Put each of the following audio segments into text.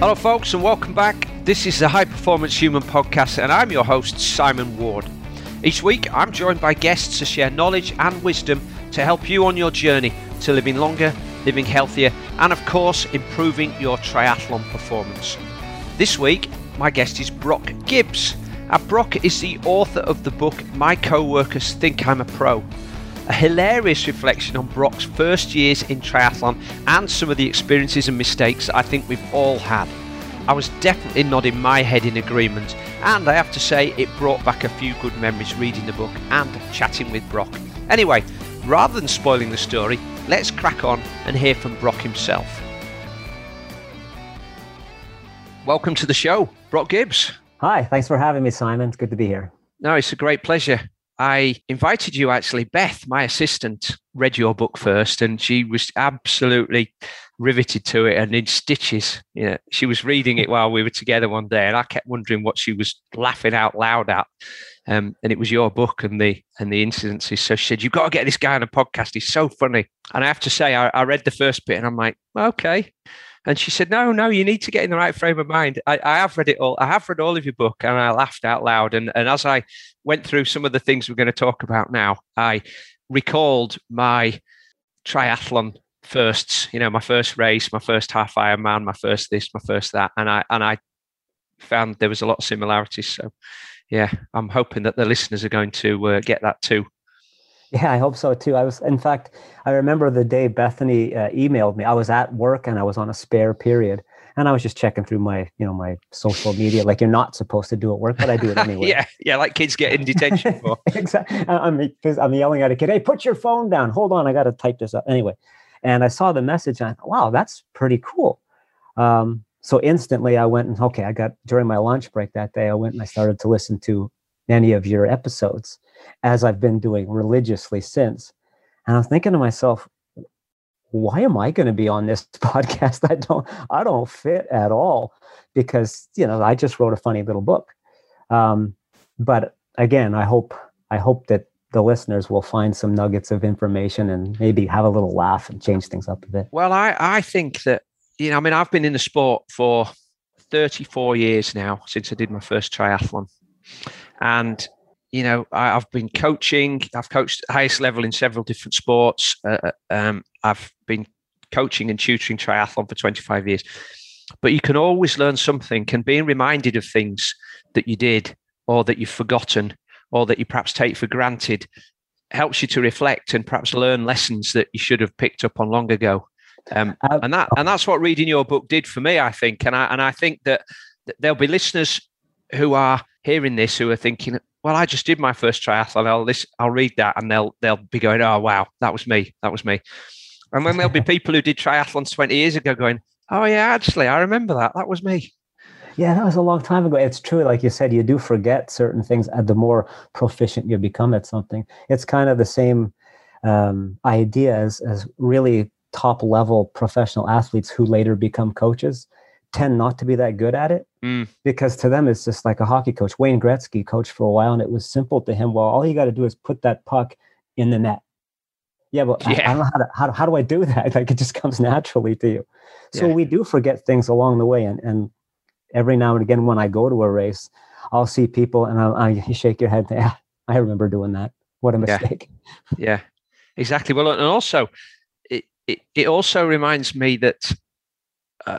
Hello, folks, and welcome back. This is the High Performance Human Podcast, and I'm your host, Simon Ward. Each week, I'm joined by guests to share knowledge and wisdom to help you on your journey to living longer, living healthier, and of course, improving your triathlon performance. This week, my guest is Brock Gibbs. Now, Brock is the author of the book My Co-Workers Think I'm a Pro a hilarious reflection on Brock's first years in triathlon and some of the experiences and mistakes that I think we've all had. I was definitely nodding my head in agreement, and I have to say, it brought back a few good memories reading the book and chatting with Brock. Anyway, rather than spoiling the story, let's crack on and hear from Brock himself. Welcome to the show, Brock Gibbs. Hi, thanks for having me, Simon. It's good to be here. No, it's a great pleasure. I invited you actually. Beth, my assistant, read your book first, and she was absolutely riveted to it and in stitches. Yeah, she was reading it while we were together one day, and I kept wondering what she was laughing out loud at. Um, and it was your book and the and the incidences. So she said, "You've got to get this guy on a podcast. He's so funny." And I have to say, I, I read the first bit, and I'm like, "Okay." And she said, "No, no, you need to get in the right frame of mind." I, I, have read it all. I have read all of your book, and I laughed out loud. And and as I went through some of the things we're going to talk about now, I recalled my triathlon firsts. You know, my first race, my first half Ironman, my first this, my first that, and I and I found there was a lot of similarities. So, yeah, I'm hoping that the listeners are going to uh, get that too. Yeah, I hope so too. I was, in fact, I remember the day Bethany uh, emailed me. I was at work and I was on a spare period, and I was just checking through my, you know, my social media. Like you're not supposed to do at work, but I do it anyway. yeah, yeah, like kids get in detention for. exactly. I'm I'm yelling at a kid, "Hey, put your phone down! Hold on, I got to type this up." Anyway, and I saw the message, and I thought, "Wow, that's pretty cool." Um, so instantly, I went and okay, I got during my lunch break that day. I went and I started to listen to many of your episodes as I've been doing religiously since. And I'm thinking to myself, why am I going to be on this podcast? I don't, I don't fit at all because you know I just wrote a funny little book. Um, but again, I hope, I hope that the listeners will find some nuggets of information and maybe have a little laugh and change things up a bit. Well, I, I think that you know, I mean, I've been in the sport for 34 years now since I did my first triathlon, and you know, I, have been coaching. I've coached highest level in several different sports. Uh, uh, um, I've been coaching and tutoring triathlon for 25 years. But you can always learn something, and being reminded of things that you did or that you've forgotten or that you perhaps take for granted helps you to reflect and perhaps learn lessons that you should have picked up on long ago. Um, uh, and that and that's what reading your book did for me, I think. And I and I think that, that there'll be listeners who are hearing this who are thinking, well, I just did my first triathlon. I'll listen, I'll read that, and they'll they'll be going, oh wow, that was me, that was me. And then there'll be people who did triathlons twenty years ago going, oh yeah, actually, I remember that. That was me. Yeah, that was a long time ago. It's true, like you said, you do forget certain things. And the more proficient you become at something, it's kind of the same um, idea as as really top level professional athletes who later become coaches tend not to be that good at it mm. because to them it's just like a hockey coach. Wayne Gretzky coached for a while, and it was simple to him. Well, all you got to do is put that puck in the net. Yeah, but yeah. I, I, don't know how to how, how do I do that? Like it just comes naturally to you. So yeah. we do forget things along the way, and and every now and again when I go to a race, I'll see people and I'll, I shake your head. Yeah, I remember doing that. What a mistake. Yeah, yeah. exactly. Well, and also it, it it also reminds me that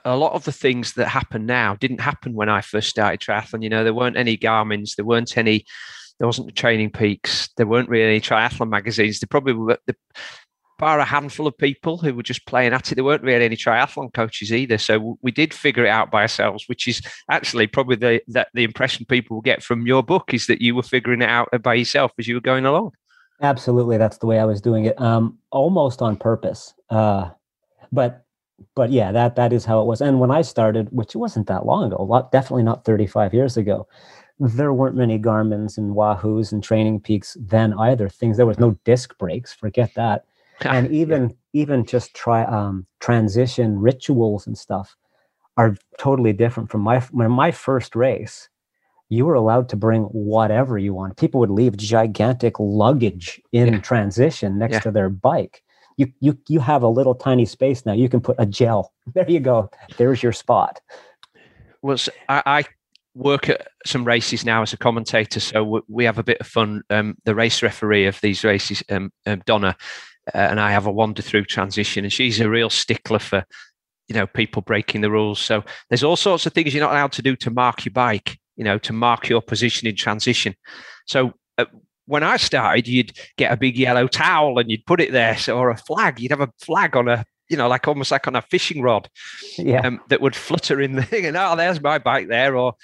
a lot of the things that happen now didn't happen when I first started triathlon. You know, there weren't any Garmin's, there weren't any, there wasn't the Training Peaks, there weren't really any triathlon magazines. There probably were the, bar a handful of people who were just playing at it. There weren't really any triathlon coaches either. So we did figure it out by ourselves, which is actually probably the that the impression people will get from your book is that you were figuring it out by yourself as you were going along. Absolutely, that's the way I was doing it, um, almost on purpose. Uh, but but yeah, that that is how it was. And when I started, which wasn't that long ago, a lot definitely not 35 years ago, there weren't many Garmin's and Wahoos and Training Peaks then either. Things there was no disc brakes, forget that. And even even just try um, transition rituals and stuff are totally different from my when my first race. You were allowed to bring whatever you want. People would leave gigantic luggage in yeah. transition next yeah. to their bike you you you have a little tiny space now. You can put a gel. There you go. There's your spot. was I, I work at some races now as a commentator, so we have a bit of fun. Um, the race referee of these races, um, um, Donna, uh, and I have a wander through transition, and she's a real stickler for you know people breaking the rules. So there's all sorts of things you're not allowed to do to mark your bike, you know, to mark your position in transition. So uh, when I started, you'd get a big yellow towel and you'd put it there, so, or a flag. You'd have a flag on a you know, like almost like on a fishing rod, yeah, um, that would flutter in the thing. And oh, there's my bike there. Or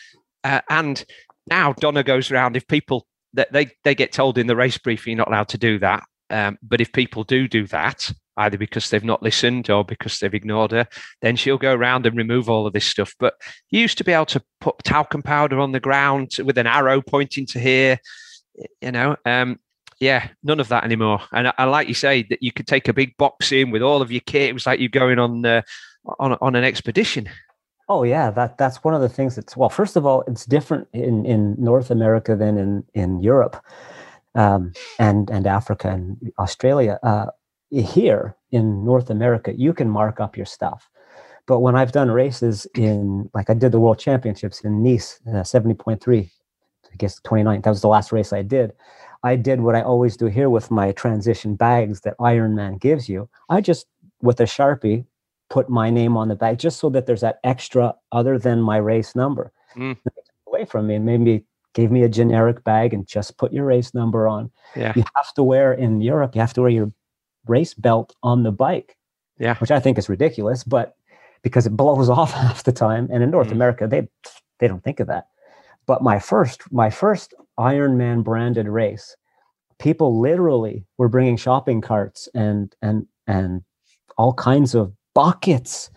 uh, and now Donna goes around. If people that they they get told in the race briefing you're not allowed to do that, um, but if people do do that, either because they've not listened or because they've ignored her, then she'll go around and remove all of this stuff. But you used to be able to put talcum powder on the ground with an arrow pointing to here, you know. Um, yeah, none of that anymore. And I, like you say that you could take a big box in with all of your kit. It was like you're going on uh, on on an expedition. Oh yeah, that that's one of the things that's well. First of all, it's different in in North America than in in Europe, um, and and Africa and Australia. Uh, here in North America, you can mark up your stuff. But when I've done races in, like I did the World Championships in Nice, uh, 70.3, I guess 29, that was the last race I did. I did what I always do here with my transition bags that Ironman gives you. I just, with a Sharpie, put my name on the bag just so that there's that extra other than my race number mm. away from me and maybe gave me a generic bag and just put your race number on. Yeah. You have to wear in Europe, you have to wear your race belt on the bike. Yeah. Which I think is ridiculous, but because it blows off half the time. And in North mm. America, they they don't think of that. But my first my first Ironman branded race, people literally were bringing shopping carts and and and all kinds of buckets.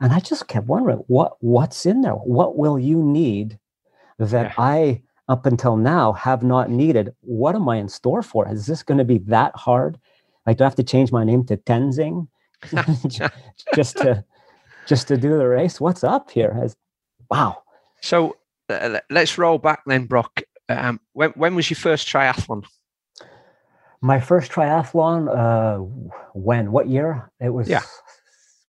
And I just kept wondering what what's in there? What will you need that. I up until now have not needed? What am I in store for? Is this going to be that hard? Like, do I have to change my name to Tenzing just to just to do the race? What's up here? As, wow. So let's roll back then, Brock. Um, when when was your first triathlon? My first triathlon. Uh, when? What year? It was. Yeah.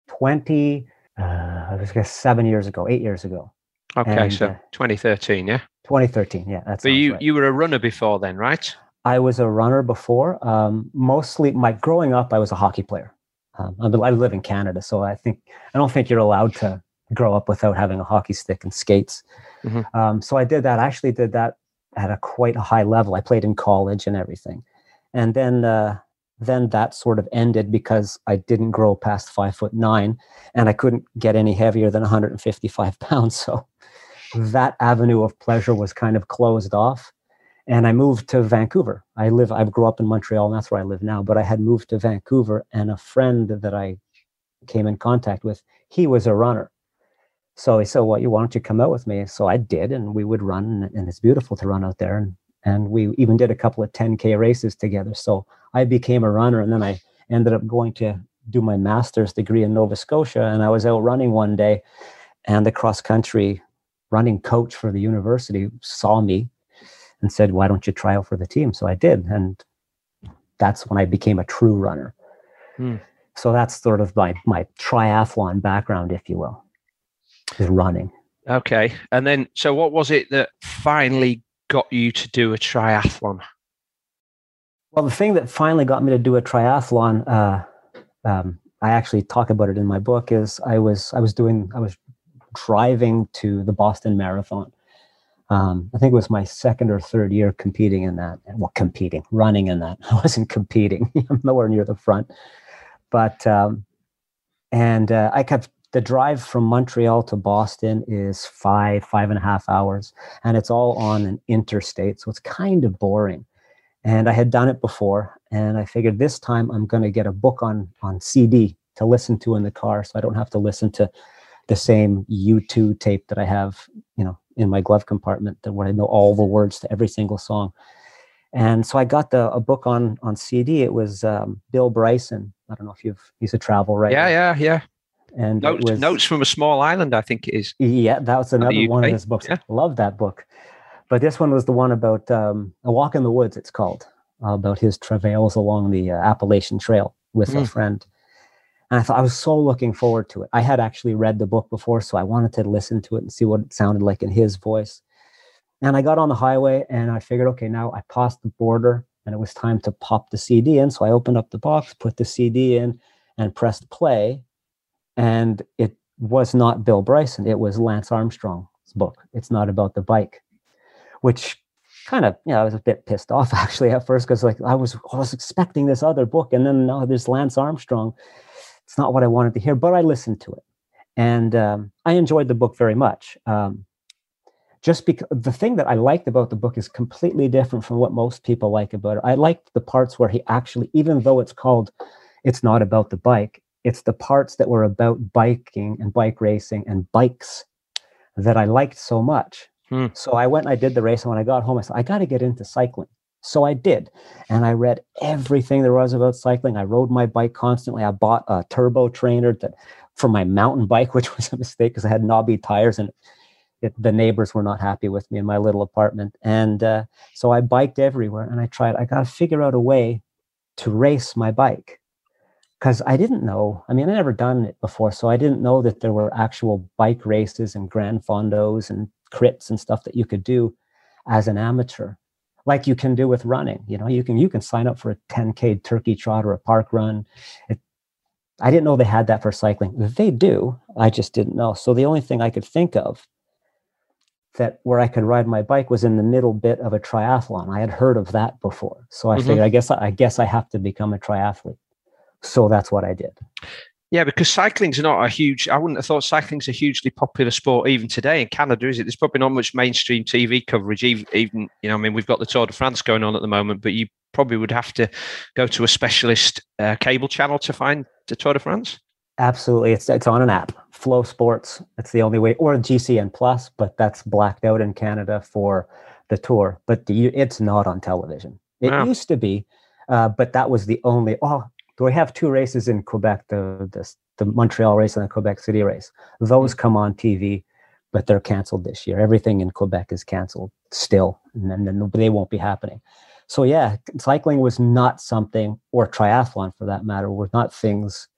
Twenty. Uh, I was guess seven years ago, eight years ago. Okay, and, so uh, 2013, yeah. 2013, yeah. That's. But you right. you were a runner before then, right? I was a runner before. Um, mostly, my growing up, I was a hockey player. Um, I live in Canada, so I think I don't think you're allowed to grow up without having a hockey stick and skates. Mm-hmm. Um, so I did that. I actually did that at a quite a high level. I played in college and everything, and then uh, then that sort of ended because I didn't grow past five foot nine, and I couldn't get any heavier than 155 pounds. So that avenue of pleasure was kind of closed off and I moved to Vancouver. I live, I grew up in Montreal, and that's where I live now. But I had moved to Vancouver, and a friend that I came in contact with, he was a runner. So he said, "Well, you why don't you come out with me?" So I did, and we would run, and it's beautiful to run out there. And and we even did a couple of 10k races together. So I became a runner, and then I ended up going to do my master's degree in Nova Scotia, and I was out running one day, and the cross country running coach for the university saw me and said, "Why don't you try out for the team?" So I did, and that's when I became a true runner. Hmm. So that's sort of my my triathlon background, if you will, is running. Okay, and then so what was it that finally got you to do a triathlon? Well, the thing that finally got me to do a triathlon, uh, um, I actually talk about it in my book, is I was I was doing I was driving to the Boston Marathon, um, I think it was my second or third year competing in that. Well, competing, running in that. I wasn't competing. I'm nowhere near the front. But um, and uh, I kept the drive from Montreal to Boston is five, five and a half hours, and it's all on an interstate, so it's kind of boring. And I had done it before, and I figured this time I'm going to get a book on on CD to listen to in the car, so I don't have to listen to the same U2 tape that I have, you know, in my glove compartment that where I know all the words to every single song. And so I got the a book on on CD. It was um, Bill Bryson. I don't know if you've he's a travel writer. Yeah, yeah, yeah. And notes, was, notes from a small island, I think it is. Yeah, that was another one of his books. Yeah. Love that book. But this one was the one about um, a walk in the woods. It's called about his travails along the uh, Appalachian Trail with mm. a friend. And I thought I was so looking forward to it. I had actually read the book before, so I wanted to listen to it and see what it sounded like in his voice. And I got on the highway and I figured, okay, now I passed the border and it was time to pop the CD in. So I opened up the box, put the CD in, and pressed play. And it was not Bill Bryson, it was Lance Armstrong's book. It's not about the bike, which kind of, you know, I was a bit pissed off actually at first because like I was I was expecting this other book, and then now there's Lance Armstrong. It's not what I wanted to hear, but I listened to it, and um, I enjoyed the book very much. Um, just because the thing that I liked about the book is completely different from what most people like about it. I liked the parts where he actually, even though it's called, it's not about the bike, it's the parts that were about biking and bike racing and bikes that I liked so much. Hmm. So I went and I did the race. And when I got home, I said, I got to get into cycling. So I did. And I read everything there was about cycling. I rode my bike constantly. I bought a turbo trainer that for my mountain bike, which was a mistake because I had knobby tires and it, the neighbors were not happy with me in my little apartment. And uh, so I biked everywhere and I tried, I got to figure out a way to race my bike because I didn't know. I mean, I never done it before. So I didn't know that there were actual bike races and gran fondos and crits and stuff that you could do as an amateur like you can do with running you know you can you can sign up for a 10k turkey trot or a park run it, i didn't know they had that for cycling they do i just didn't know so the only thing i could think of that where I could ride my bike was in the middle bit of a triathlon. I had heard of that before. So I mm-hmm. figured I guess I guess I have to become a triathlete. So that's what I did. Yeah, because cycling's not a huge I wouldn't have thought cycling's a hugely popular sport even today in Canada, is it? There's probably not much mainstream TV coverage, even, even you know, I mean, we've got the Tour de France going on at the moment, but you probably would have to go to a specialist uh, cable channel to find the Tour de France. Absolutely, it's it's on an app, FloSports. That's the only way, or GCN Plus, but that's blacked out in Canada for the tour. But the, it's not on television. It wow. used to be, uh, but that was the only. Oh, we have two races in Quebec? The the, the Montreal race and the Quebec City race. Those mm-hmm. come on TV, but they're canceled this year. Everything in Quebec is canceled still, and then they won't be happening. So yeah, cycling was not something, or triathlon for that matter, were not things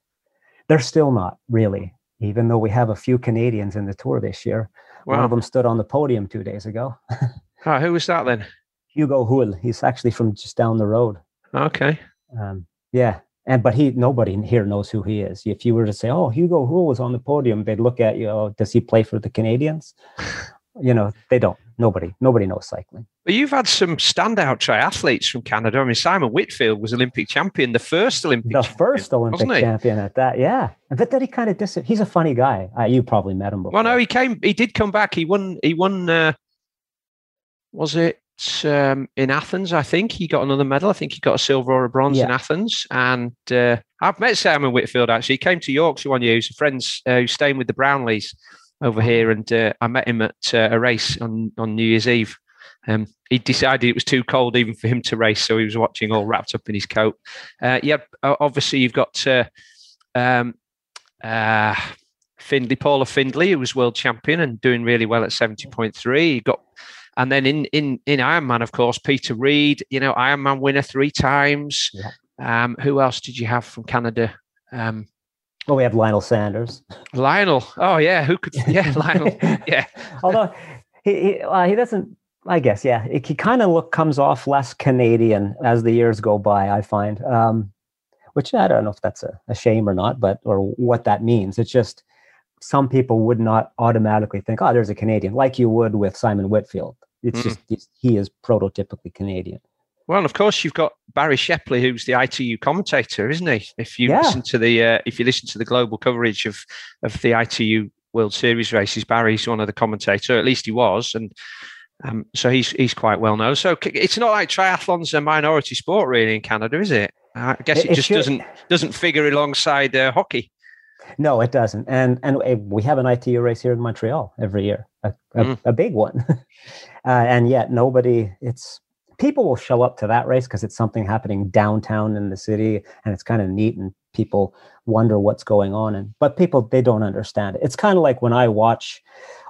they're still not really, even though we have a few Canadians in the tour this year. Wow. One of them stood on the podium two days ago. oh, who was that then? Hugo Houle. He's actually from just down the road. Okay. Um, yeah. And but he nobody here knows who he is. If you were to say, "Oh, Hugo Houle was on the podium," they'd look at you. Oh, does he play for the Canadiens? you know, they don't nobody nobody knows cycling. But you've had some standout triathletes from Canada. I mean, Simon Whitfield was Olympic champion, the first Olympic, the first Olympic champion at that. Yeah, but then he kind of dis. He's a funny guy. Uh, you probably met him before. Well, no, he came. He did come back. He won. He won. Uh, was it um, in Athens? I think he got another medal. I think he got a silver or a bronze yeah. in Athens. And uh, I've met Simon Whitfield actually. He came to Yorkshire one year. He's a friend uh, who's staying with the Brownlees over here, and uh, I met him at uh, a race on on New Year's Eve. Um, he decided it was too cold even for him to race, so he was watching all wrapped up in his coat. Uh, yeah, obviously you've got uh, um, uh, Findlay, Paula Findlay, who was world champion and doing really well at seventy point three. You got, and then in in in Ironman, of course, Peter Reid, you know, Ironman winner three times. Yeah. Um, who else did you have from Canada? Um, well, we have Lionel Sanders. Lionel. Oh yeah, who could? Yeah, Lionel. Yeah. Although he he, uh, he doesn't. I guess yeah. It, he kind of look comes off less Canadian as the years go by. I find, um, which I don't know if that's a, a shame or not, but or what that means. It's just some people would not automatically think, oh, there's a Canadian, like you would with Simon Whitfield. It's mm. just he is prototypically Canadian. Well, of course, you've got Barrie Shepley, who's the ITU commentator, isn't he? If you yeah. listen to the uh, if you listen to the global coverage of of the ITU World Series races, Barrie's one of the commentator. At least he was, and um, so he's he's quite well known. So it's not like triathlon's a minority sport really in Canada, is it? I guess it, it just should. doesn't doesn't figure alongside uh, hockey. No, it doesn't. And and we have an ITU race here in Montreal every year, a, a, mm. a big one. uh, and yet nobody. It's people will show up to that race because it's something happening downtown in the city and it's kind of neat and people wonder what's going on and but people they don't understand it it's kind of like when i watch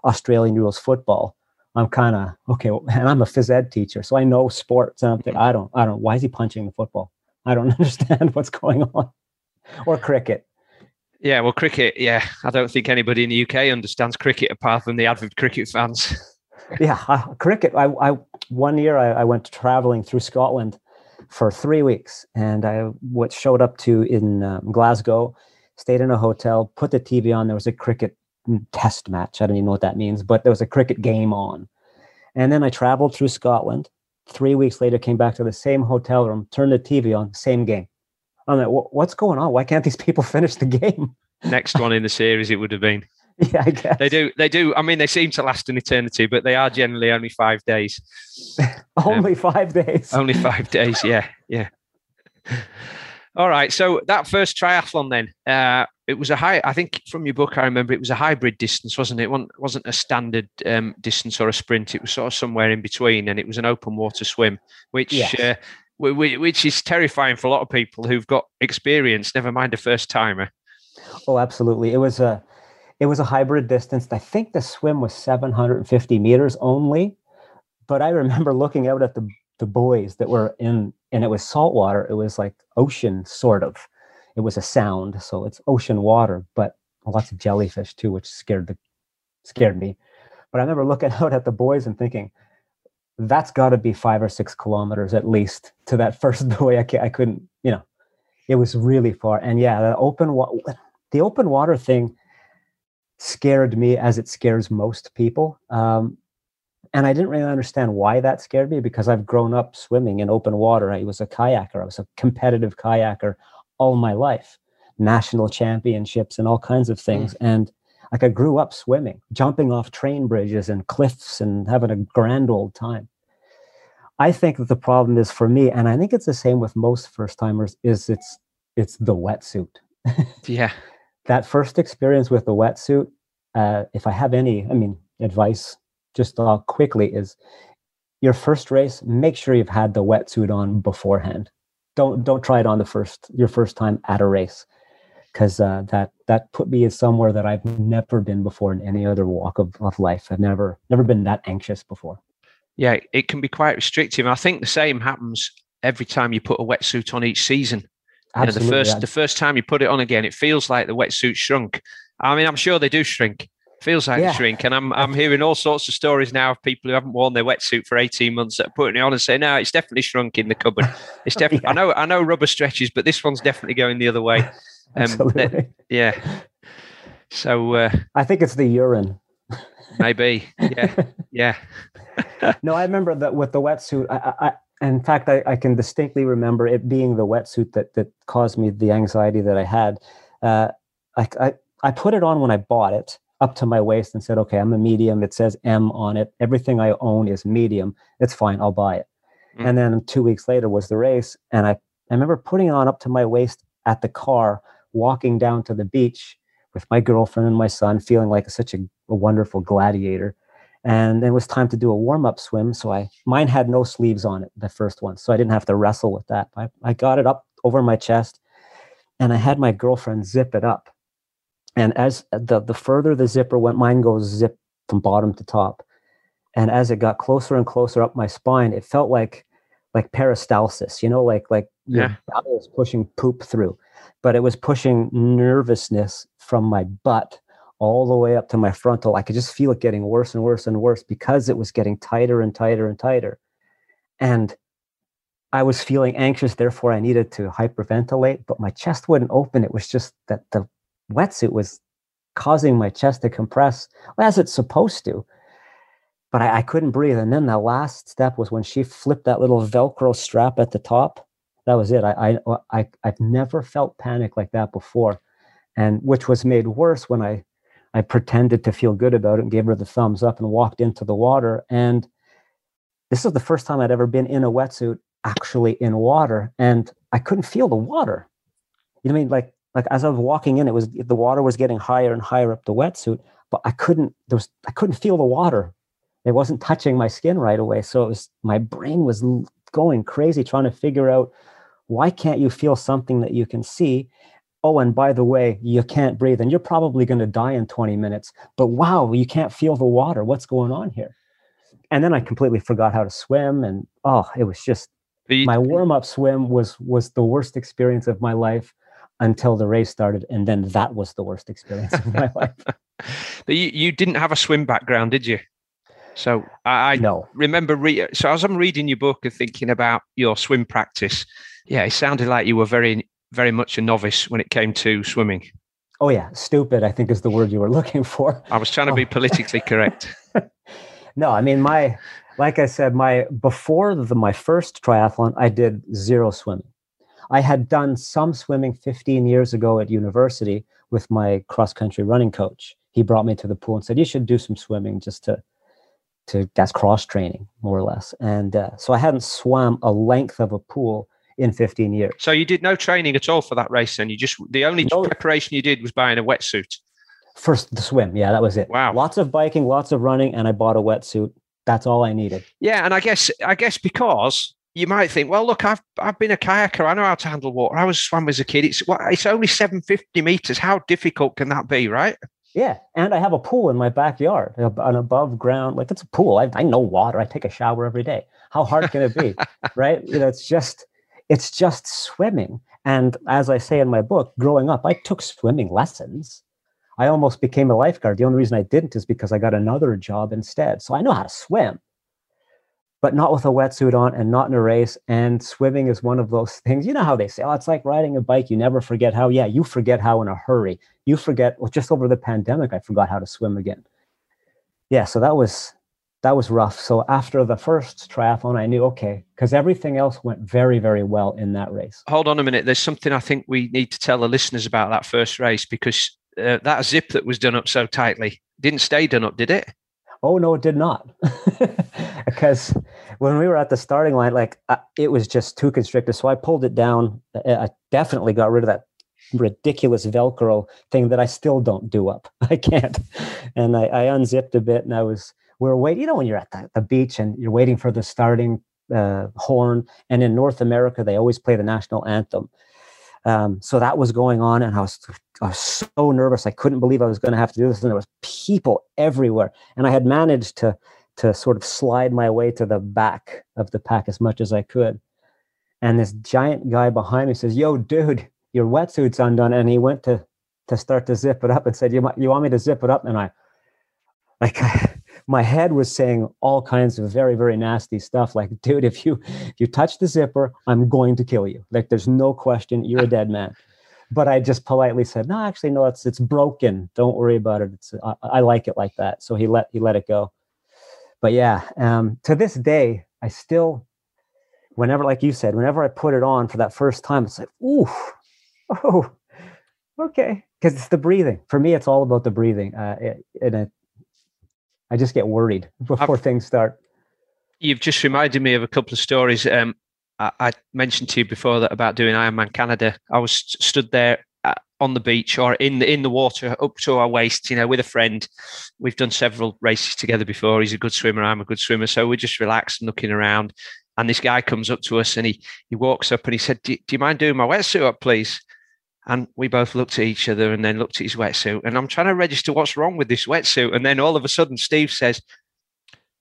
australian rules football i'm kind of okay and i'm a phys ed teacher so i know sports and i'm thinking i don't i don't why is he punching the football i don't understand what's going on or cricket Yeah, well, cricket. Yeah, I don't think anybody in the UK understands cricket apart from the avid cricket fans. yeah, uh, cricket. I, I one year I, I, went traveling through Scotland for three weeks, and I what showed up to in um, Glasgow, stayed in a hotel, put the TV on. There was a cricket test match. I don't even know what that means, but there was a cricket game on, and then I traveled through Scotland. Three weeks later, came back to the same hotel room, turned the TV on, same game. I'm like, what's going on? Why can't these people finish the game? Next one in the series, it would have been. Yeah, I guess they do. They do. I mean, they seem to last an eternity, but they are generally only five days. only um, five days. Only five days. Yeah, yeah. All right. So that first triathlon, then, uh, it was a high. I think from your book, I remember it was a hybrid distance, wasn't it? It wasn't, a standard um, distance or a sprint. It was sort of somewhere in between, and it was an open water swim, which yes. uh, which is terrifying for a lot of people who've got experience, never mind a first timer. Oh, absolutely. It was a it was a hybrid distance. I think the swim was 750 meters only, but I remember looking out at the the buoys that were in and it was salt water. It was like ocean sort of. It was a sound, so it's ocean water, but lots of jellyfish too, which scared the scared me. But I remember looking out at the buoys and thinking, that's got to be five or six kilometers at least to that first buoy. I, I couldn't, you know, it was really far. And yeah, the open wa- the open water thing scared me as it scares most people. Um, and I didn't really understand why that scared me because I've grown up swimming in open water. I was a kayaker. I was a competitive kayaker all my life, national championships and all kinds of things. Mm. And like I grew up swimming, jumping off train bridges and cliffs and having a grand old time. I think that the problem is for me, and I think it's the same with most first timers, is it's it's the wetsuit. yeah. That first experience with the wetsuit, uh, if I have any, I mean, advice just uh, quickly is your first race, make sure you've had the wetsuit on beforehand. Don't don't try it on the first your first time at a race because uh, that that put me somewhere that I've never been before in any other walk of, of life. I've never never been that anxious before. Yeah, it can be quite restrictive. I think the same happens every time you put a wetsuit on each season. Absolutely, you know, the first yeah. the first time you put it on again, it feels like the wetsuit shrunk. I mean, I'm sure they do shrink. Feels like yeah. shrink, and I'm I'm hearing all sorts of stories now of people who haven't worn their wetsuit for 18 months that are putting it on and saying, "No, it's definitely shrunk in the cupboard. It's definitely. yeah. I know I know rubber stretches, but this one's definitely going the other way." Um, yeah. So uh, I think it's the urine. maybe. Yeah. Yeah. no, I remember that with the wetsuit. I, I, in fact, I, I, can distinctly remember it being the wetsuit that that caused me the anxiety that I had. Uh, I, I I put it on when I bought it up to my waist and said, "Okay, I'm a medium. It says M on it. Everything I own is medium. It's fine. I'll buy it." Mm. And then two weeks later was the race, and I I remember putting it on up to my waist at the car walking down to the beach with my girlfriend and my son, feeling like such a, a wonderful gladiator. And it was time to do a warm up swim. So I, mine had no sleeves on it, the first one. So I didn't have to wrestle with that. I, I got it up over my chest and I had my girlfriend zip it up. And as the, the further the zipper went, mine goes zip from bottom to top. And as it got closer and closer up my spine, it felt like like peristalsis, you know, like like yeah. was pushing poop through but it was pushing nervousness from my butt all the way up to my frontal. I could just feel it getting worse and worse and worse because it was getting tighter and tighter and tighter. And I was feeling anxious, therefore I needed to hyperventilate, but my chest wouldn't open. It was just that the wetsuit was causing my chest to compress as it's supposed to. But I, I couldn't breathe. And then the last step was when she flipped that little Velcro strap at the top that was it. I, I, I, I've never felt panic like that before. And which was made worse when I, I pretended to feel good about it and gave her the thumbs up and walked into the water. And this is the first time I'd ever been in a wetsuit actually in water. And I couldn't feel the water. You know what I mean? Like, like as I was walking in, it was the water was getting higher and higher up the wetsuit, but I couldn't, there was, I couldn't feel the water. It wasn't touching my skin right away. So it was, my brain was going crazy trying to figure out why can't you feel something that you can see? Oh, and by the way, you can't breathe and you're probably going to die in 20 minutes. But wow, you can't feel the water. What's going on here? And then I completely forgot how to swim. And oh, it was just my warm up swim was was the worst experience of my life. Until the race started, and then that was the worst experience of my life. But you, you didn't have a swim background, did you? So I, I No, remember. Re- so as I'm reading your book and thinking about your swim practice, yeah, it sounded like you were very, very much a novice when it came to swimming. oh yeah, stupid. I think is the word you were looking for. I was trying to be oh. politically correct. No, I mean my like I said, my before the, my first triathlon, I did zero swimming. I had done some swimming 15 years ago at university with my cross country running coach. He brought me to the pool and said, "You should do some swimming just to to that's cross training more or less." And uh, so I hadn't swam a length of a pool in 15 years. So you did no training at all for that race, and you just the only No. preparation you did was buying a wetsuit. First the swim, yeah, that was it. Wow. Lots of biking, lots of running, and I bought a wetsuit. That's all I needed. Yeah, and I guess I guess because you might think, well, look, I've I've been a kayaker. I know how to handle water. I was swam as a kid. It's it's only seven fifty meters. How difficult can that be, right? Yeah, and I have a pool in my backyard, an above ground. Like it's a pool. I, I know water. I take a shower every day. How hard can it be, right? You know, it's just it's just swimming. And as I say in my book, growing up, I took swimming lessons. I almost became a lifeguard. The only reason I didn't is because I got another job instead. So I know how to swim, but not with a wetsuit on and not in a race. And swimming is one of those things. You know how they say, oh, it's like riding a bike. You never forget how. Yeah, you forget how in a hurry. You forget. Well, just over the pandemic, I forgot how to swim again. Yeah, so that was that was rough. So after the first triathlon, I knew okay, because everything else went very, very well in that race. Hold on a minute. There's something I think we need to tell the listeners about that first race because uh, that zip that was done up so tightly didn't stay done up, did it? Oh no, it did not. because when we were at the starting line, like uh, it was just too constricted. So I pulled it down. I definitely got rid of that ridiculous Velcro thing that I still don't do up. I can't. And I, I unzipped a bit, and I was we are waiting. You know, when you're at the, the beach and you're waiting for the starting uh, horn, and in North America they always play the national anthem. Um, so that was going on, and I was I was so nervous. I couldn't believe I was going to have to do this, and there was people everywhere. And I had managed to to sort of slide my way to the back of the pack as much as I could. And this giant guy behind me says, "Yo, dude, your wetsuit's undone." And he went to to start to zip it up and said, "You you want me to zip it up?" And I like my head was saying all kinds of very very nasty stuff like dude if you if you touch the zipper i'm going to kill you. Like there's no question you're a dead man. But i just politely said no actually no it's it's broken. Don't worry about it. It's i, I like it like that. So he let he let it go. But yeah um to this day i still whenever like you said whenever i put it on for that first time it's like ooh oh okay. Because it's the breathing. For me it's all about the breathing uh it, and it I just get worried before things start. You've just reminded me of a couple of stories. Um, I, I mentioned to you before that about doing Ironman Canada. I was st- stood there uh, on the beach or in the in the water up to our waist, you know, with a friend. We've done several races together before. He's a good swimmer. I'm a good swimmer. So we're just relaxed and looking around. And this guy comes up to us and he he walks up and he said, "Do, do you mind doing my wetsuit up, please?" And we both looked at each other and then looked at his wetsuit. And I'm trying to register what's wrong with this wetsuit. And then all of a sudden, Steve says,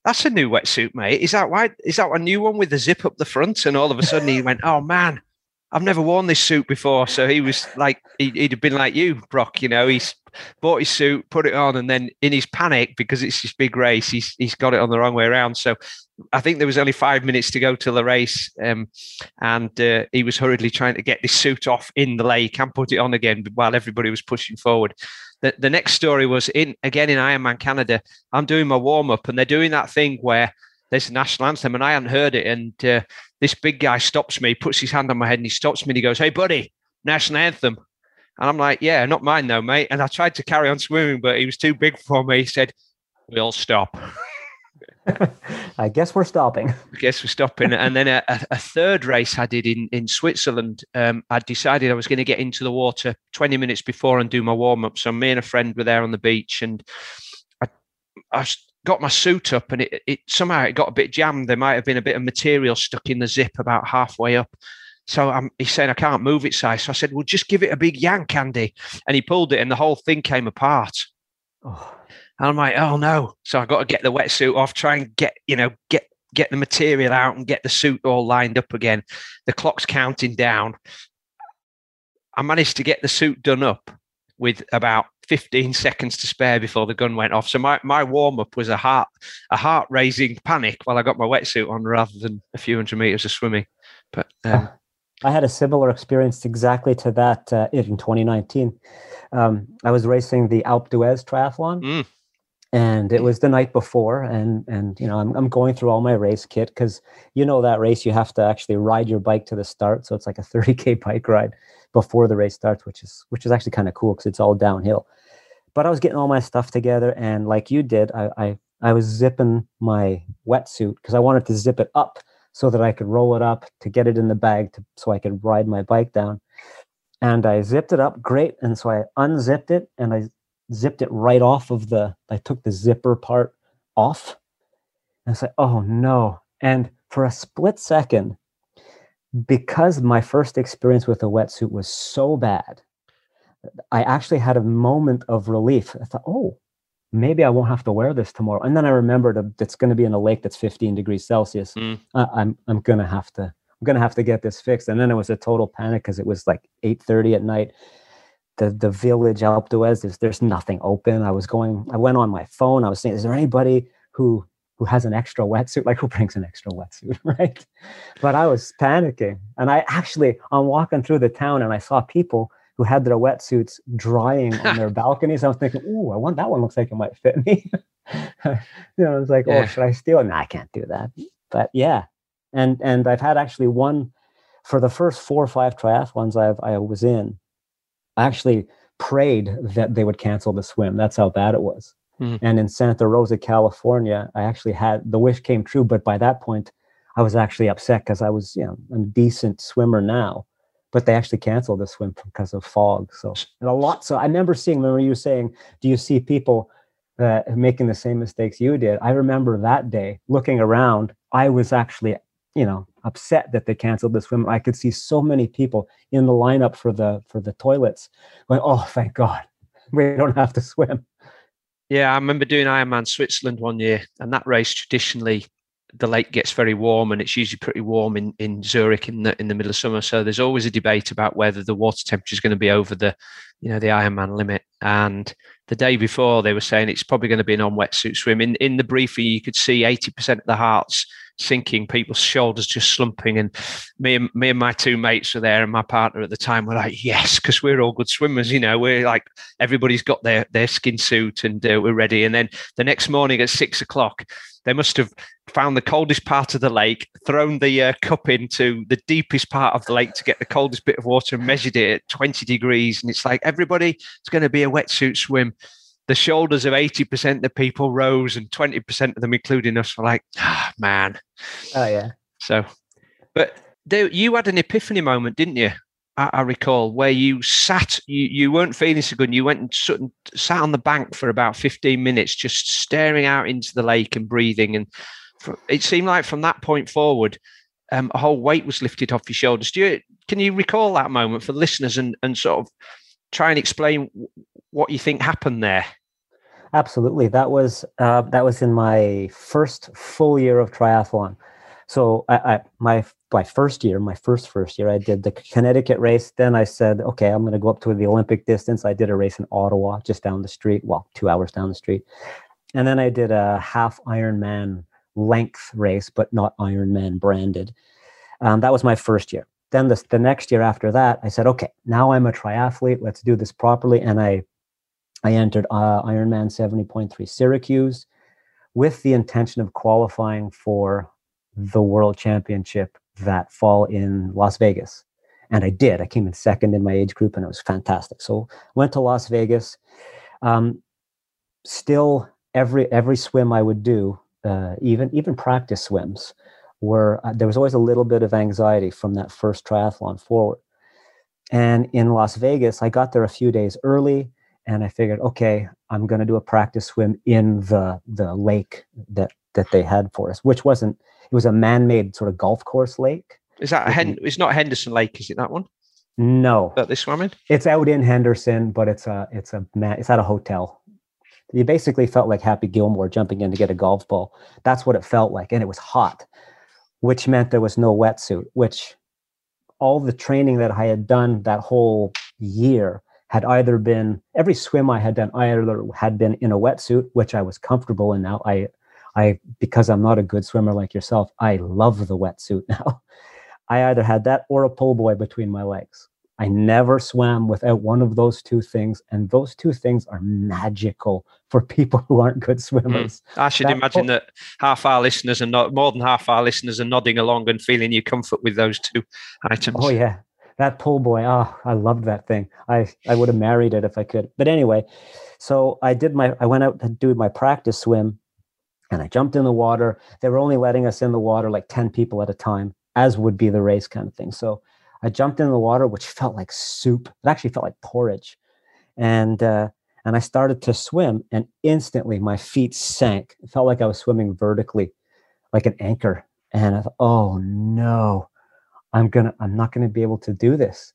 That's a new wetsuit, mate. Is that why? Is that a new one with the zip up the front? And all of a sudden, he went, Oh, man, I've never worn this suit before. So he was like, he, he'd have been like you, Brock. You know, he's bought his suit, put it on, and then in his panic, because it's this big race, he's, he's got it on the wrong way around. So I think there was only five minutes to go till the race, um, and uh, he was hurriedly trying to get this suit off in the lake and put it on again while everybody was pushing forward. The, the next story was in again in Ironman Canada. I'm doing my warm up, and they're doing that thing where there's a national anthem, and I hadn't heard it. And uh, this big guy stops me, puts his hand on my head, and he stops me, and he goes, "Hey, buddy, national anthem." And I'm like, "Yeah, not mine though, mate." And I tried to carry on swimming, but he was too big for me. He said, "We'll stop." I guess we're stopping. I guess we're stopping. and then a, a, third race I did in, in Switzerland, um, I decided I was going to get into the water 20 minutes before and do my warm up. So me and a friend were there on the beach and I got my suit up and it, it somehow it got a bit jammed. There might have been a bit of material stuck in the zip about halfway up. So I'm, he's saying I can't move it, size. So I said, "Well, just give it a big yank, Andy." And he pulled it, and the whole thing came apart. Oh, And I'm like, oh no. So I've got to get the wetsuit off, try and get, you know, get get the material out and get the suit all lined up again. The clock's counting down. I managed to get the suit done up with about 15 seconds to spare before the gun went off. So my, my warm up was a heart a heart raising panic while I got my wetsuit on rather than a few hundred meters of swimming. But um, I had a similar experience exactly to that uh, in 2019. Um, I was racing the Alpe d'Huez triathlon. Mm. And it was the night before, and and you know I'm I'm going through all my race kit because you know that race you have to actually ride your bike to the start, so it's like a 30k bike ride before the race starts, which is which is actually kind of cool because it's all downhill. But I was getting all my stuff together, and like you did, I I, I was zipping my wetsuit because I wanted to zip it up so that I could roll it up to get it in the bag to, so I could ride my bike down. And I zipped it up, great. And so I unzipped it and I zipped it right off of the. I took the zipper part off, and I said, "Oh no!" And for a split second, because my first experience with a wetsuit was so bad, I actually had a moment of relief. I thought, oh, maybe I won't have to wear this tomorrow. And then I remembered it's going to be in a lake that's 15 degrees Celsius. Mm. Uh, I'm I'm going to have to I'm going to have to get this fixed. And then it was a total panic because it was like 8:30 at night. The the village Alpe d'Huez, there's, there's nothing open. I was going. I went on my phone. I was saying, is there anybody who who has an extra wetsuit, like who brings an extra wetsuit, right? But I was panicking. And I actually, I'm walking through the town and I saw people who had their wetsuits drying on their balconies. I was thinking, ooh, I want that one looks like it might fit me. you know, I was like, oh, yeah. oh, should I steal it? No, I can't do that. But yeah. And and I've had actually one for the first four or five triathlons I've I was in, I actually prayed that they would cancel the swim. That's how bad it was. Mm. And in Santa Rosa, California, I actually had the wish came true. But by that point, I was actually upset because I was, you know, I'm a decent swimmer now, but they actually canceled the swim because of fog. So and a lot. So I remember seeing. Remember you saying, "Do you see people uh, making the same mistakes you did?" I remember that day looking around. I was actually, you know, upset that they canceled the swim. I could see so many people in the lineup for the for the toilets, going, "Oh, thank God, we don't have to swim." Yeah, I remember doing Ironman Switzerland one year, and that race traditionally the lake gets very warm, and it's usually pretty warm in, in Zurich in the in the middle of summer. So there's always a debate about whether the water temperature is going to be over the, you know, the Ironman limit. And the day before, they were saying it's probably going to be an on wetsuit swim. In in the briefing, you could see 80% of the hearts sinking, people's shoulders just slumping. And me and me and my two mates were there, and my partner at the time were like, "Yes," because we're all good swimmers. You know, we're like everybody's got their their skin suit and uh, we're ready. And then the next morning at six o'clock, they must have found the coldest part of the lake, thrown the uh, cup into the deepest part of the lake to get the coldest bit of water, and measured it at twenty degrees. And it's like everybody, it's going to be a wetsuit swim the shoulders of 80% of the people rose and 20% of them, including us, were like, ah, man. Oh, yeah. So, but there, you had an epiphany moment, didn't you? I, I, recall where you sat, you, you weren't feeling so good. And you went and sat, sat on the bank for about 15 minutes, just staring out into the lake and breathing. And for, it seemed like from that point forward, um, a whole weight was lifted off your shoulders. Do you, can you recall that moment for listeners and, and sort of try and explain what you think happened there? Absolutely, that was uh, that was in my first full year of triathlon. So I, I, my my first year, my first first year, I did the Connecticut race. Then I said, okay, I'm going to go up to the Olympic distance. I did a race in Ottawa, just down the street, well, two hours down the street, and then I did a half Ironman length race, but not Ironman branded. Um, that was my first year. Then the, the next year after that, I said, okay, now I'm a triathlete. Let's do this properly. And I I entered uh, Ironman 70.3 Syracuse with the intention of qualifying for the World Championship that fall in Las Vegas. And I did. I came in second in my age group, and it was fantastic. So went to Las Vegas. Um, still, every every swim I would do, uh, even even practice swims, were uh, there was always a little bit of anxiety from that first triathlon forward. And in Las Vegas, I got there a few days early and I figured, okay, I'm going to do a practice swim in the the lake that that they had for us, which wasn't. It was a man-made sort of golf course lake. Is that a Hen- It's not Henderson Lake, is it that one? No, that they swam in. It's out in Henderson, but it's a it's a man. It's at a hotel. You basically felt like Happy Gilmore jumping in to get a golf ball. That's what it felt like, and it was hot, which meant there was no wetsuit. Which all the training that I had done that whole year had either been every swim I had done either had been in a wetsuit, which I was comfortable in now. I I because I'm not a good swimmer like yourself, I love the wetsuit now. I either had that or a pull buoy between my legs. I never swam without one of those two things, and those two things are magical for people who aren't good swimmers. Mm. I should that imagine pull- that half our listeners are not more than half our listeners are nodding along and feeling your comfort with those two items. Oh yeah, that pull buoy. Oh, I loved that thing. I I would have married it if I could. But anyway, so I did my. I went out to do my practice swim, and I jumped in the water. They were only letting us in the water like 10 people at a time, as would be the race kind of thing. So I jumped in the water, which felt like soup. It actually felt like porridge. And, uh, and I started to swim, and instantly my feet sank. It felt like I was swimming vertically, like an anchor. And I thought, oh no, I'm gonna, I'm not gonna be able to do this.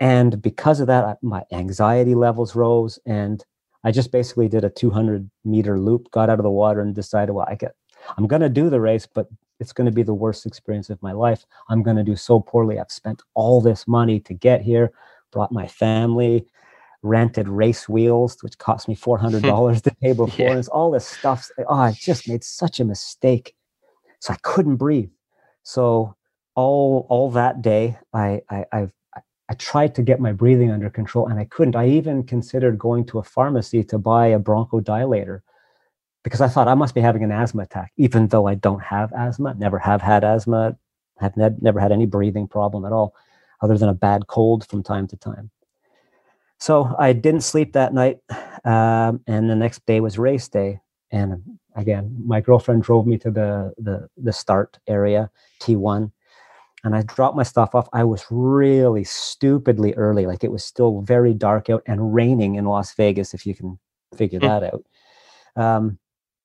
And because of that, my anxiety levels rose, and I just basically did a 200 meter loop, got out of the water, and decided, well, I get, I'm going to do the race, but it's going to be the worst experience of my life. I'm going to do so poorly. I've spent all this money to get here, brought my family, rented race wheels, which cost me $400 the day before. Yeah. And all this stuff. Oh, I just made such a mistake. So I couldn't breathe. So all all that day, I, I, I I tried to get my breathing under control and I couldn't. I even considered going to a pharmacy to buy a bronchodilator because I thought I must be having an asthma attack, even though I don't have asthma, never have had asthma, have ne- never had any breathing problem at all, other than a bad cold from time to time. So I didn't sleep that night. Um, and the next day was race day. And again, my girlfriend drove me to the, the, the start area, T1 and I dropped my stuff off. I was really stupidly early. Like it was still very dark out and raining in Las Vegas, if you can figure mm. that out. Um,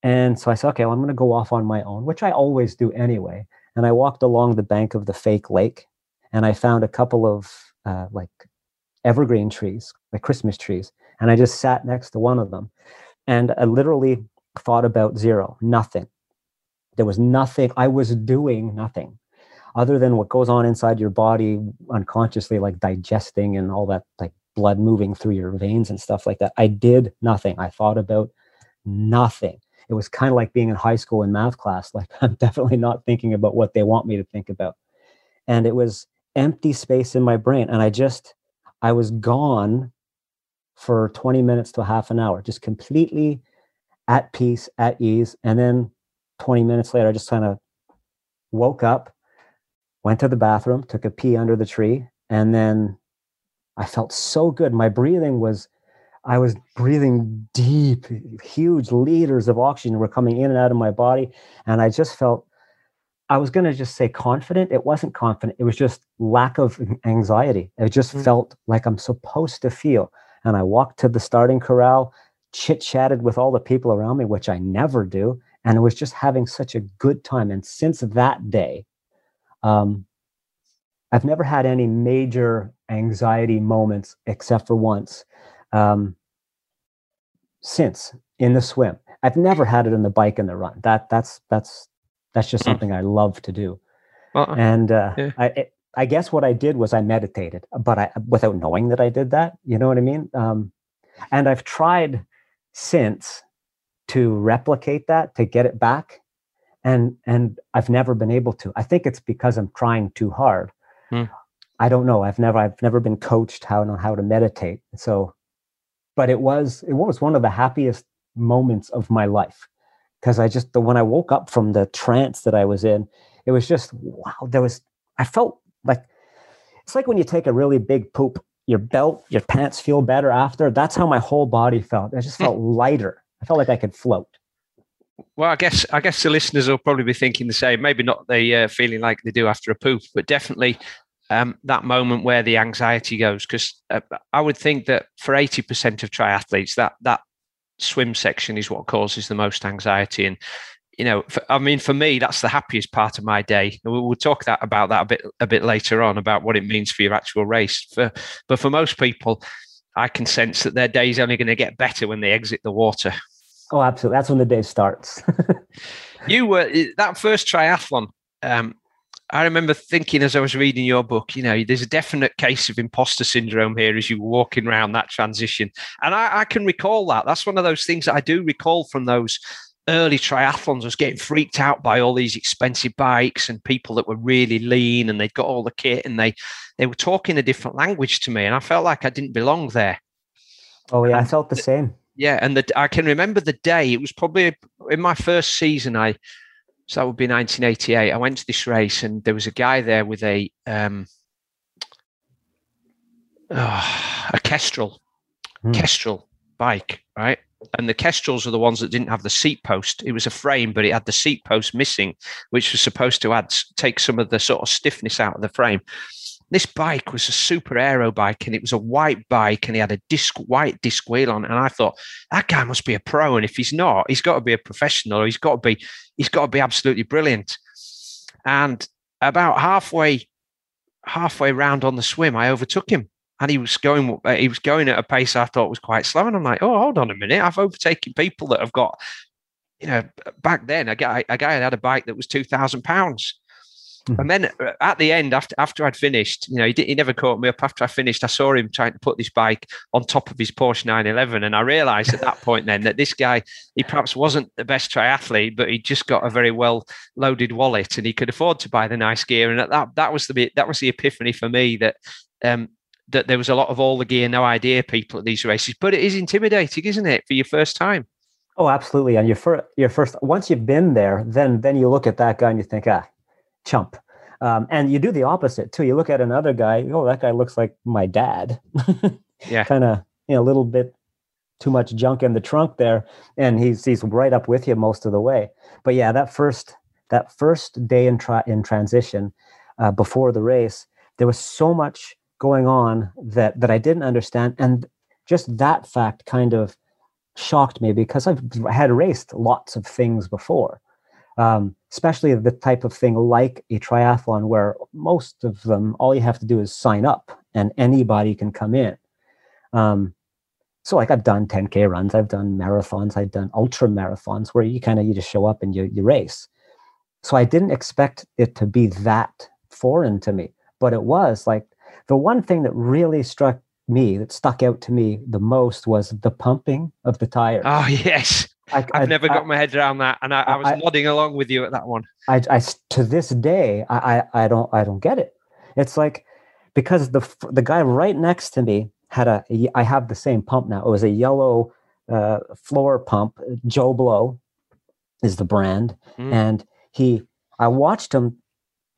and so I said, okay, well, I'm going to go off on my own, which I always do anyway. And I walked along the bank of the fake lake and I found a couple of uh, like evergreen trees, like Christmas trees. And I just sat next to one of them and I literally thought about zero, nothing. There was nothing. I was doing nothing other than what goes on inside your body unconsciously, like digesting and all that, like blood moving through your veins and stuff like that. I did nothing. I thought about nothing. It was kind of like being in high school in math class. Like I'm definitely not thinking about what they want me to think about. And it was empty space in my brain. And I just, I was gone for 20 minutes to half an hour, just completely at peace, at ease. And then 20 minutes later, I just kind of woke up went to the bathroom, took a pee under the tree, and then I felt so good. My breathing was, I was breathing deep, huge liters of oxygen were coming in and out of my body. And I just felt, I was going to just say confident. It wasn't confident. It was just lack of anxiety. It just mm-hmm. felt like I'm supposed to feel. And I walked to the starting corral, chit chatted with all the people around me, which I never do. And it was just having such a good time. And since that day, um, I've never had any major anxiety moments except for once um, since in the swim. I've never had it in the bike and the run. That that's that's that's just hmm. something I love to do. Uh-uh. And uh, yeah. I it, I guess what I did was I meditated, but I without knowing that I did that. You know what I mean? Um, and I've tried since to replicate that to get it back and and I've never been able to. I think it's because I'm trying too hard. Hmm. I don't know. I've never I've never been coached how on how to meditate. So, but it was it was one of the happiest moments of my life because I just the when I woke up from the trance that I was in, it was just wow. There was I felt like it's like when you take a really big poop, your belt, your pants feel better after. That's how my whole body felt. I just felt lighter. I felt like I could float. Well, I guess I guess the listeners will probably be thinking the same. Maybe not the uh, feeling like they do after a poop, but definitely um, that moment where the anxiety goes. Because uh, I would think that for eighty percent of triathletes, that that swim section is what causes the most anxiety. And you know, for, I mean, for me, that's the happiest part of my day. We'll, we'll talk that about that a bit a bit later on about what it means for your actual race. For but for most people, I can sense that their day is only going to get better when they exit the water. Oh, absolutely. That's when the day starts. you were that first triathlon. Um, I remember thinking as I was reading your book, you know, there's a definite case of imposter syndrome here as you were walking around that transition. And I, I can recall that. That's one of those things that I do recall from those early triathlons. I was getting freaked out by all these expensive bikes and people that were really lean and they'd got all the kit and they they were talking a different language to me. And I felt like I didn't belong there. Oh yeah, I felt the same. Yeah, and the, I can remember the day. It was probably in my first season. I so that would be 1988. I went to this race, and there was a guy there with a um, oh, a Kestrel, hmm. Kestrel bike, right? And the Kestrels are the ones that didn't have the seat post. It was a frame, but it had the seat post missing, which was supposed to add take some of the sort of stiffness out of the frame this bike was a super aero bike and it was a white bike and he had a disc white disc wheel on and i thought that guy must be a pro and if he's not he's got to be a professional he's got to be he's got to be absolutely brilliant and about halfway halfway round on the swim i overtook him and he was going he was going at a pace i thought was quite slow and i'm like oh hold on a minute i've overtaken people that have got you know back then a guy a guy had a bike that was 2000 pounds Mm-hmm. And then uh, at the end, after after I'd finished, you know, he, did, he never caught me up. After I finished, I saw him trying to put this bike on top of his Porsche 911, and I realised at that point then that this guy, he perhaps wasn't the best triathlete, but he just got a very well loaded wallet, and he could afford to buy the nice gear. And that that was the bit that was the epiphany for me that. Um, that there was a lot of all the gear, no idea people at these races, but it is intimidating, isn't it, for your first time? Oh, absolutely. And your first, your first, once you've been there, then then you look at that guy and you think, ah, chump. Um, and you do the opposite too. You look at another guy, oh, that guy looks like my dad. yeah. Kind of, you know, a little bit too much junk in the trunk there. And he's he's right up with you most of the way. But yeah, that first that first day in tra- in transition uh, before the race, there was so much going on that that I didn't understand. And just that fact kind of shocked me because I've had raced lots of things before um, especially the type of thing like a triathlon where most of them all you have to do is sign up and anybody can come in. Um, so like i've done 10k runs i've done marathons i've done ultra marathons where you kind of you just show up and you, you race. So i didn't expect it to be that foreign to me but it was like the one thing that really struck me that stuck out to me the most was the pumping of the tires. Oh yes I, have never got my head around that, and I, I was nodding along with you at that one. I, I to this day, I, I, don't, I don't get it. It's like because the the guy right next to me had a. I have the same pump now. It was a yellow uh, floor pump. Joe Blow is the brand, mm. and he. I watched him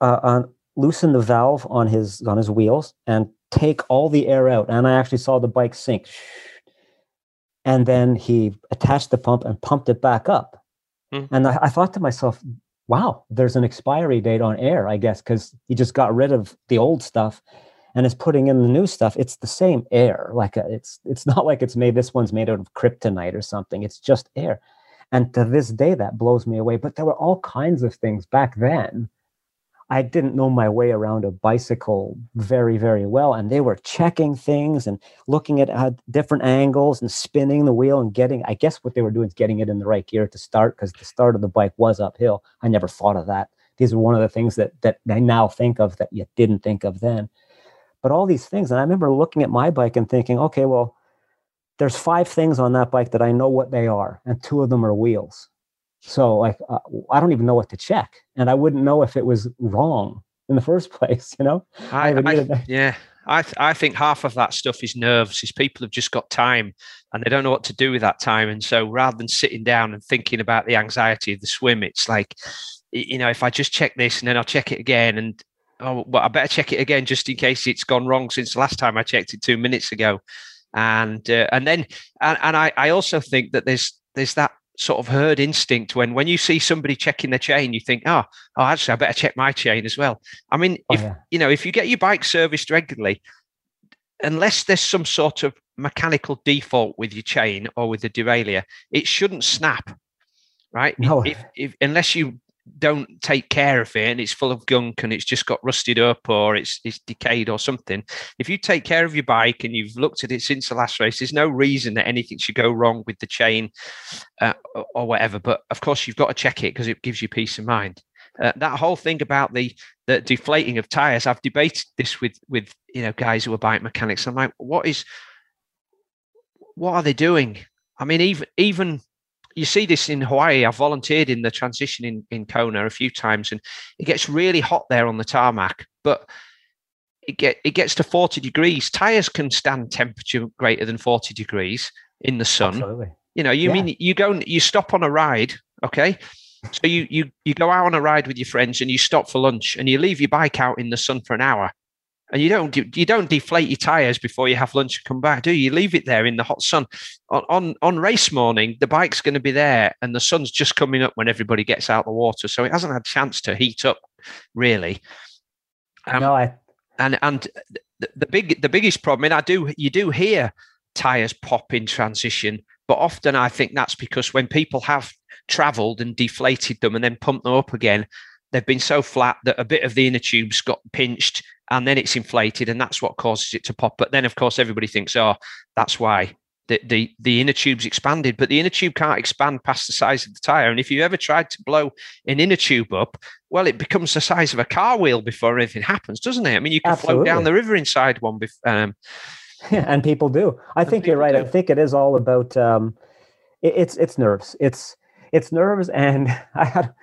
uh, on, loosen the valve on his on his wheels and take all the air out, and I actually saw the bike sink and then he attached the pump and pumped it back up. Mm-hmm. And I, I, thought to myself, wow, there's an expiry date on air, I guess, because he just got rid of the old stuff and is putting in the new stuff. It's the same air. Like a, uh, it's it's not like it's made this one's made out of kryptonite or something. It's just air. And to this day, that blows me away. But there were all kinds of things back then I didn't know my way around a bicycle very, very well. And they were checking things and looking at uh, different angles and spinning the wheel and getting, I guess what they were doing is getting it in the right gear to start because the start of the bike was uphill. I never thought of that. These are one of the things that, that I now think of that you didn't think of then. But all these things, and I remember looking at my bike and thinking, okay, well, there's five things on that bike that I know what they are, and two of them are wheels. So like uh, I don't even know what to check, and I wouldn't know if it was wrong in the first place. You know, I, I, yeah, I I think half of that stuff is nerves. Is people have just got time and they don't know what to do with that time, and so rather than sitting down and thinking about the anxiety of the swim, it's like, you know, if I just check this and then I'll check it again, and oh, well, I better check it again just in case it's gone wrong since the last time I checked it two minutes ago, and uh, and then and, and I I also think that there's there's that sort of herd instinct when when you see somebody checking their chain you think oh oh actually i better check my chain as well i mean oh, if yeah. you know if you get your bike serviced regularly unless there's some sort of mechanical default with your chain or with the derailleur it shouldn't snap right no. if, if unless you don't take care of it and it's full of gunk and it's just got rusted up or it's it's decayed or something if you take care of your bike and you've looked at it since the last race there's no reason that anything should go wrong with the chain uh, or whatever but of course you've got to check it because it gives you peace of mind Uh, that whole thing about the the deflating of tires, I've debated this with with you know guys who are bike mechanics. I'm like, what is what are they doing? I mean, even even you see this in Hawaii. I've volunteered in the transition in, in Kona a few times, and it gets really hot there on the tarmac. But it get it gets to 40 degrees. Tires can stand temperature greater than 40 degrees in the sun. Absolutely. You know, you yeah. mean you go and you stop on a ride, okay? So you you you go out on a ride with your friends and you stop for lunch and you leave your bike out in the sun for an hour and you don't you don't deflate your tires before you have lunch and come back, do you? You leave it there in the hot sun. On on, on race morning, the bike's going to be there, and the sun's just coming up when everybody gets out the water, so it hasn't had a chance to heat up, really. Um, no, I and and the, the big the biggest problem, and I do you do hear tires pop in transition, but often I think that's because when people have travelled and deflated them and then pumped them up again, they've been so flat that a bit of the inner tube's got pinched and then it's inflated and that's what causes it to pop. But then of course everybody thinks oh that's why the, the, the inner tube's expanded. But the inner tube can't expand past the size of the tire. And if you ever tried to blow an inner tube up well it becomes the size of a car wheel before anything happens doesn't it? I mean you can Absolutely. float down the river inside one um, yeah, and people do. I think you're right. Do. i think it is all about um, it, it's it's nerves. It's it's nerves and i had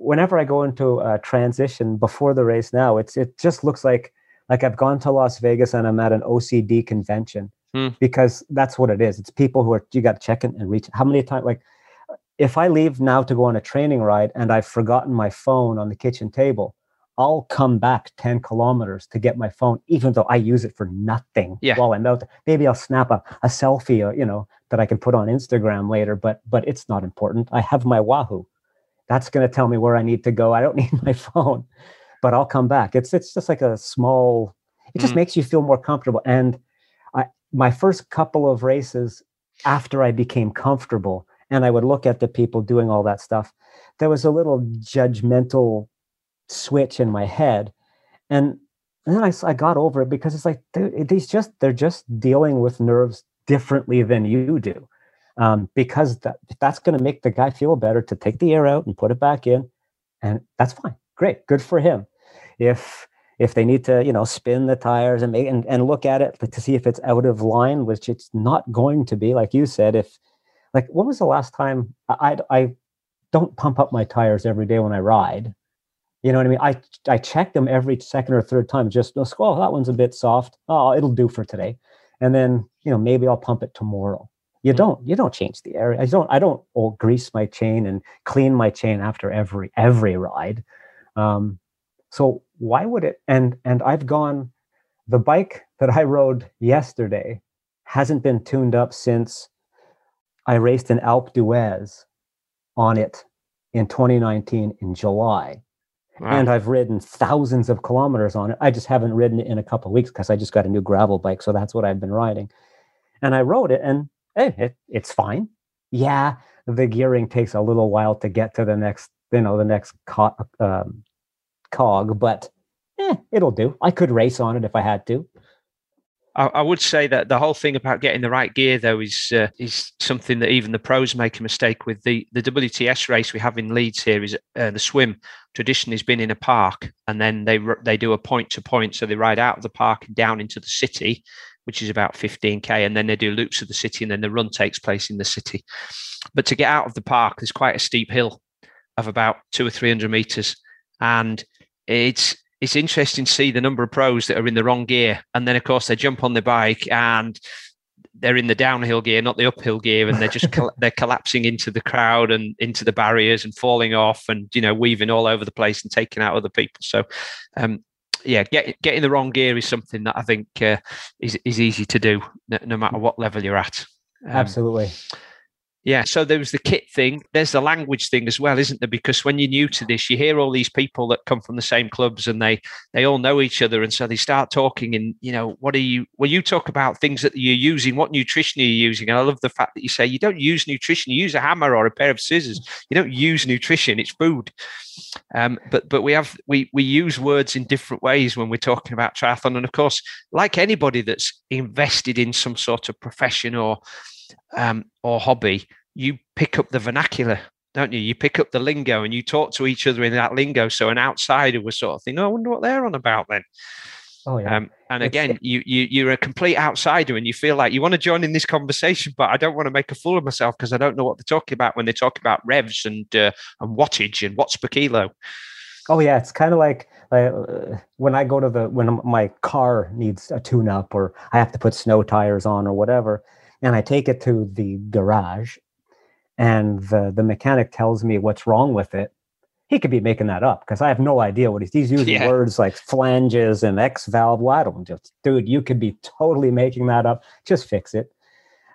whenever I go into a transition before the race now, it's it just looks like like I've gone to Las Vegas and I'm at an OCD convention hmm. because that's what it is. It's people who are you got to check in and reach. How many times like if I leave now to go on a training ride and I've forgotten my phone on the kitchen table, I'll come back 10 kilometers to get my phone, even though I use it for nothing yeah. while I'm out there. Maybe I'll snap a, a selfie, or, uh, you know, that I can put on Instagram later, but but it's not important. I have my Wahoo that's going to tell me where I need to go. I don't need my phone, but I'll come back. It's it's just like a small. It just mm. makes you feel more comfortable. And I, my first couple of races after I became comfortable, and I would look at the people doing all that stuff, there was a little judgmental switch in my head, and and then I, I got over it because it's like these just they're just dealing with nerves differently than you do um, because that, that's going to make the guy feel better to take the air out and put it back in, and that's fine. Great, good for him. If if they need to, you know, spin the tires and make and, and look at it to see if it's out of line, which it's not going to be, like you said. If like, when was the last time I I, don't pump up my tires every day when I ride? You know what I mean? I I check them every second or third time. Just oh, that one's a bit soft. Oh, it'll do for today, and then you know maybe I'll pump it tomorrow you don't you don't change the area. I don't i don't oh, grease my chain and clean my chain after every every ride. Um, so why would it and and i've gone the bike that i rode yesterday hasn't been tuned up since i raced an alpe d'huez on it in 2019 in july. Wow. and i've ridden thousands of kilometers on it. I just haven't ridden it in a couple weeks because i just got a new gravel bike so that's what i've been riding. And i rode it and hey, it, it's fine. Yeah, the gearing takes a little while to get to the next, you know, the next co- um, cog, but eh, it'll do. I could race on it if I had to. I, I would say that the whole thing about getting the right gear, though, is uh, is something that even the pros make a mistake with. The the WTS race we have in Leeds here is uh, the swim traditionally has been in a park, and then they they do a point to point, so they ride out of the park and down into the city, which is about 15k, and then they do loops of the city, and then the run takes place in the city. But to get out of the park, there's quite a steep hill of about two or three hundred meters, and it's it's interesting to see the number of pros that are in the wrong gear, and then of course they jump on the bike and they're in the downhill gear, not the uphill gear, and they're just they're collapsing into the crowd and into the barriers and falling off and you know weaving all over the place and taking out other people. So um, yeah, get, getting the wrong gear is something that I think uh, is is easy to do, no, no matter what level you're at. Um, Absolutely. Yeah, so there was the kit thing. There's the language thing as well, isn't there? Because when you're new to this, you hear all these people that come from the same clubs and they they all know each other, and so they start talking. And you know, what are you? Well, you talk about things that you're using. What nutrition are you using? And I love the fact that you say you don't use nutrition. You use a hammer or a pair of scissors. You don't use nutrition. It's food. Um, but but we have we we use words in different ways when we're talking about triathlon. And of course, like anybody that's invested in some sort of profession or um, or hobby, you pick up the vernacular don't you? You pick up the lingo and you talk to each other in that lingo. So an outsider was sort of thinking, oh, I wonder what they're on about then. Oh yeah. Um, and again, you you you're a complete outsider, and you feel like you want to join in this conversation, but I don't want to make a fool of myself because I don't know what they're talking about when they talk about revs and uh, and wattage and watts per kilo. Oh yeah, it's kind of like uh, when I go to the when my car needs a tune-up or I have to put snow tires on or whatever, and I take it to the garage, and the the mechanic tells me what's wrong with it, he could be making that up because I have no idea what he's, he's using yeah. words like flanges and X valve. Well, I don't just, dude, you could be totally making that up. Just fix it.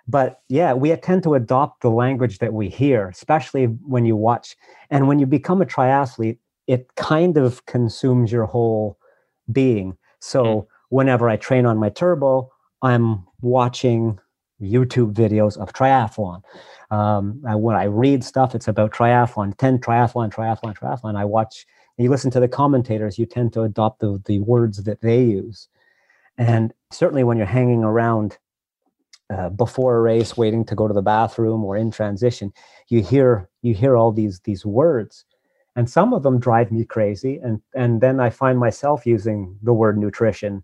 But yeah, we tend to adopt the language that we hear, especially when you watch. And when you become a triathlete, it kind of consumes your whole being. So mm. whenever I train on my turbo, I'm watching YouTube videos of triathlon. Um, I, when I read stuff, it's about triathlon, 10 triathlon, triathlon, triathlon. I watch, you listen to the commentators, you tend to adopt the, the words that they use. And certainly when you're hanging around uh, before a race, waiting to go to the bathroom or in transition, you hear you hear all these these words, and some of them drive me crazy. And and then I find myself using the word nutrition,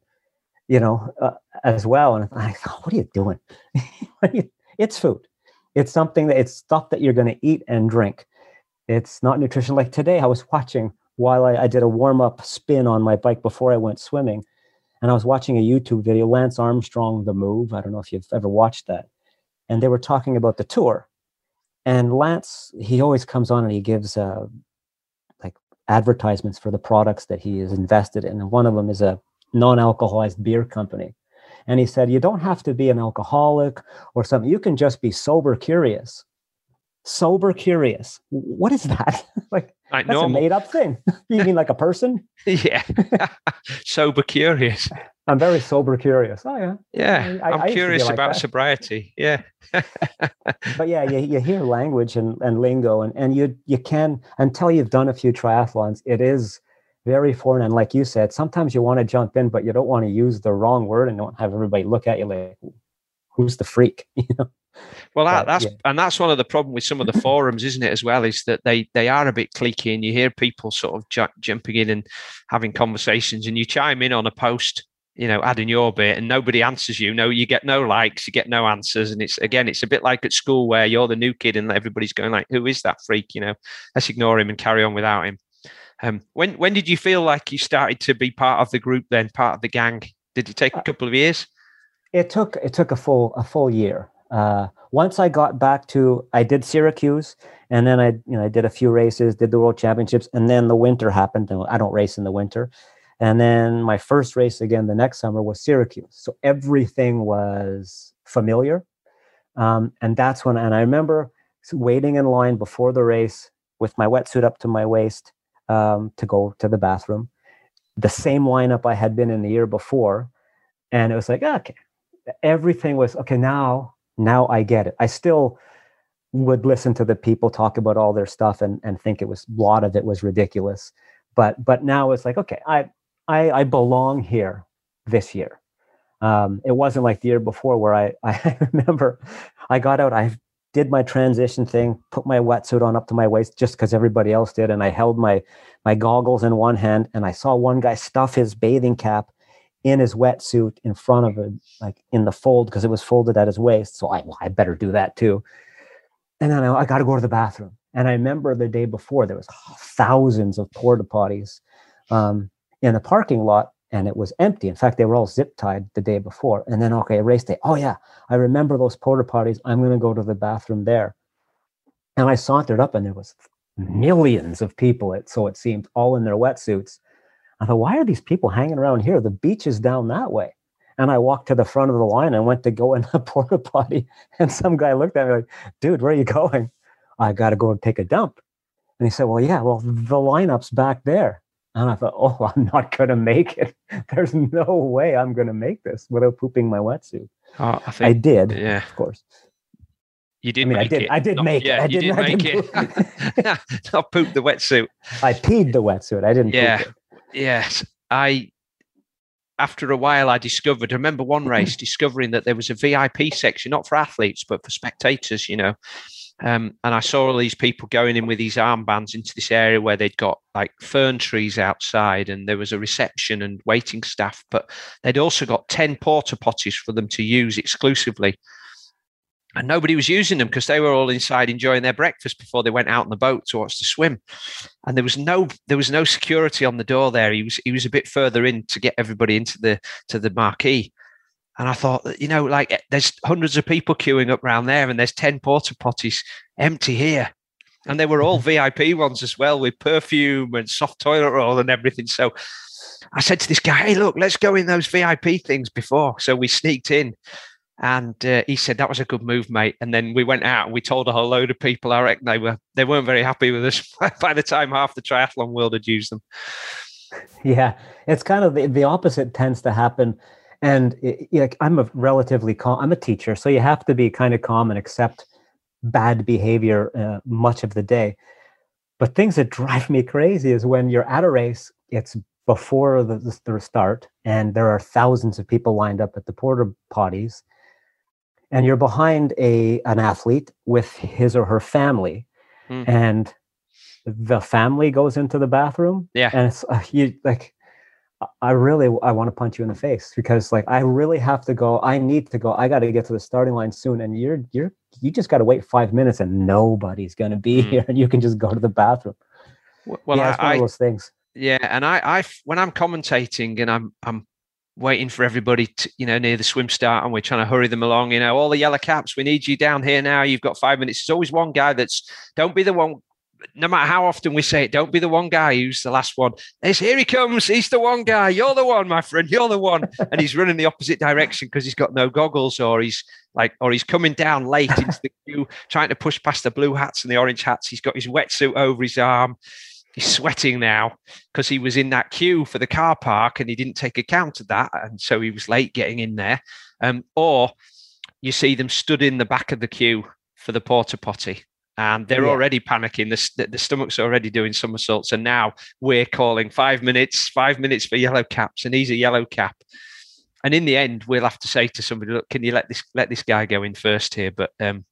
you know, uh, as well. And I thought, what are you doing? it's food. It's something that it's stuff that you're going to eat and drink. It's not nutrition. Like today, I was watching while I, I did a warm up spin on my bike before I went swimming, and I was watching a YouTube video, Lance Armstrong, The Move. I don't know if you've ever watched that. And they were talking about the tour. And Lance, he always comes on and he gives uh, like advertisements for the products that he is invested in. And one of them is a non alcoholized beer company. And he said, You don't have to be an alcoholic or something. You can just be sober curious. Sober curious. What is that? like, that's a made up thing. you mean like a person? yeah. sober curious. I'm very sober curious. Oh, yeah. Yeah. I, am curious like about that. sobriety. Yeah. but yeah, you, you hear language and, and lingo, and, and you, you can, until you've done a few triathlons, it is very foreign. And like you said, sometimes you want to jump in, but you don't want to use the wrong word and don't have everybody look at you like, who's the freak? you know? Well, that, that's yeah. and that's one of the problem with some of the forums, isn't it? As well, is that they they are a bit cliquey, and you hear people sort of ju- jumping in and having conversations, and you chime in on a post, you know, adding your bit, and nobody answers you. No, you get no likes, you get no answers, and it's again, it's a bit like at school where you're the new kid, and everybody's going like, "Who is that freak?" You know, let's ignore him and carry on without him. Um, when when did you feel like you started to be part of the group? Then part of the gang? Did it take a uh, couple of years? It took it took a full a full year. Uh, once I got back to, I did Syracuse, and then I you know I did a few races, did the World Championships, and then the winter happened. And I don't race in the winter, and then my first race again the next summer was Syracuse. So everything was familiar, um, and that's when. And I remember waiting in line before the race with my wetsuit up to my waist um, to go to the bathroom. The same lineup I had been in the year before, and it was like okay, everything was okay. Now, now I get it. I still would listen to the people talk about all their stuff and and think it was a lot of it was ridiculous, but but now it's like okay, I I, I belong here this year. Um, it wasn't like the year before where I, I remember I got out, I did my transition thing, put my wetsuit on up to my waist just because everybody else did, and I held my my goggles in one hand, and I saw one guy stuff his bathing cap in his wetsuit in front of it, like in the fold because it was folded at his waist. So I, well, I better do that too. And then I, I got to go to the bathroom. And I remember the day before there was thousands of porta potties um, in the parking lot and it was empty. In fact, they were all zip tied the day before. And then, okay, race day. Oh, yeah, I remember those porta parties. I'm going to go to the bathroom there. And I sauntered up, and there was millions of people. It so it seemed all in their wetsuits. I thought, why are these people hanging around here? The beach is down that way. And I walked to the front of the line and went to go in the porta potty. And some guy looked at me like, dude, where are you going? I got to go and take a dump. And he said, well, yeah, well, the lineup's back there. And I thought, oh, I'm not going to make it. There's no way I'm going to make this without pooping my wetsuit. Oh, I, think, I, did, yeah, of course. You did I mean, make I did, it. I did Not, make yeah, it. I did, did make it. Not poop the wetsuit. I peed the wetsuit. I didn't. Yeah. Yes. I. After a while, I discovered. I remember one race discovering that there was a VIP section, not for athletes but for spectators. You know, Um, and I saw all these people going in with these armbands into this area where they'd got like fern trees outside and there was a reception and waiting staff, but they'd also got 10 porta potties for them to use exclusively. And nobody was using them because they were all inside enjoying their breakfast before they went out on the boat to watch the swim. And there was no there was no security on the door there. He was he was a bit further in to get everybody into the to the marquee. And I thought, you know, like eh, there's hundreds of people queuing up around there, and there's 10 porta potties empty here. And they were all VIP ones as well, with perfume and soft toilet roll and everything. So I said to this guy, hey, look, let's go in those VIP things before. So we sneaked in. And uh, he said that was a good move, mate. And then we went out and we told a whole load of people. I reckon they were they weren't very happy with us by the time half the triathlon world had used them. Yeah, it's kind of the, the opposite tends to happen and it, like i'm a relatively calm i'm a teacher so you have to be kind of calm and accept bad behavior uh, much of the day but things that drive me crazy is when you're at a race it's before the, the start and there are thousands of people lined up at the porta potties and you're behind a an athlete with his or her family mm. and the family goes into the bathroom yeah and it's uh, you like I really I want to punch you in the face because like I really have to go. I need to go. I got to get to the starting line soon, and you're you're you just got to wait five minutes, and nobody's gonna be mm. here, and you can just go to the bathroom. Well, yeah, it's I, one of those things. Yeah, and I, I when I'm commentating and I'm I'm waiting for everybody to you know near the swim start, and we're trying to hurry them along. You know, all the yellow caps, we need you down here now. You've got five minutes. There's always one guy that's don't be the one no matter how often we say it, don't be the one guy who's the last one. It's here he comes. He's the one guy. You're the one, my friend. You're the one. And he's running the opposite direction because he's got no goggles or he's like, or he's coming down late into the queue, trying to push past the blue hats and the orange hats. He's got his wetsuit over his arm. He's sweating now because he was in that queue for the car park and he didn't take account of that. And so he was late getting in there. Um, or you see them stood in the back of the queue for the porta potty and they're yeah. already panicking. The, the stomach's already doing somersaults, and now we're calling five minutes, five minutes for yellow caps, and he's a yellow cap. And in the end, we'll have to say to somebody, "Look, can you let this let this guy go in first here?" But um,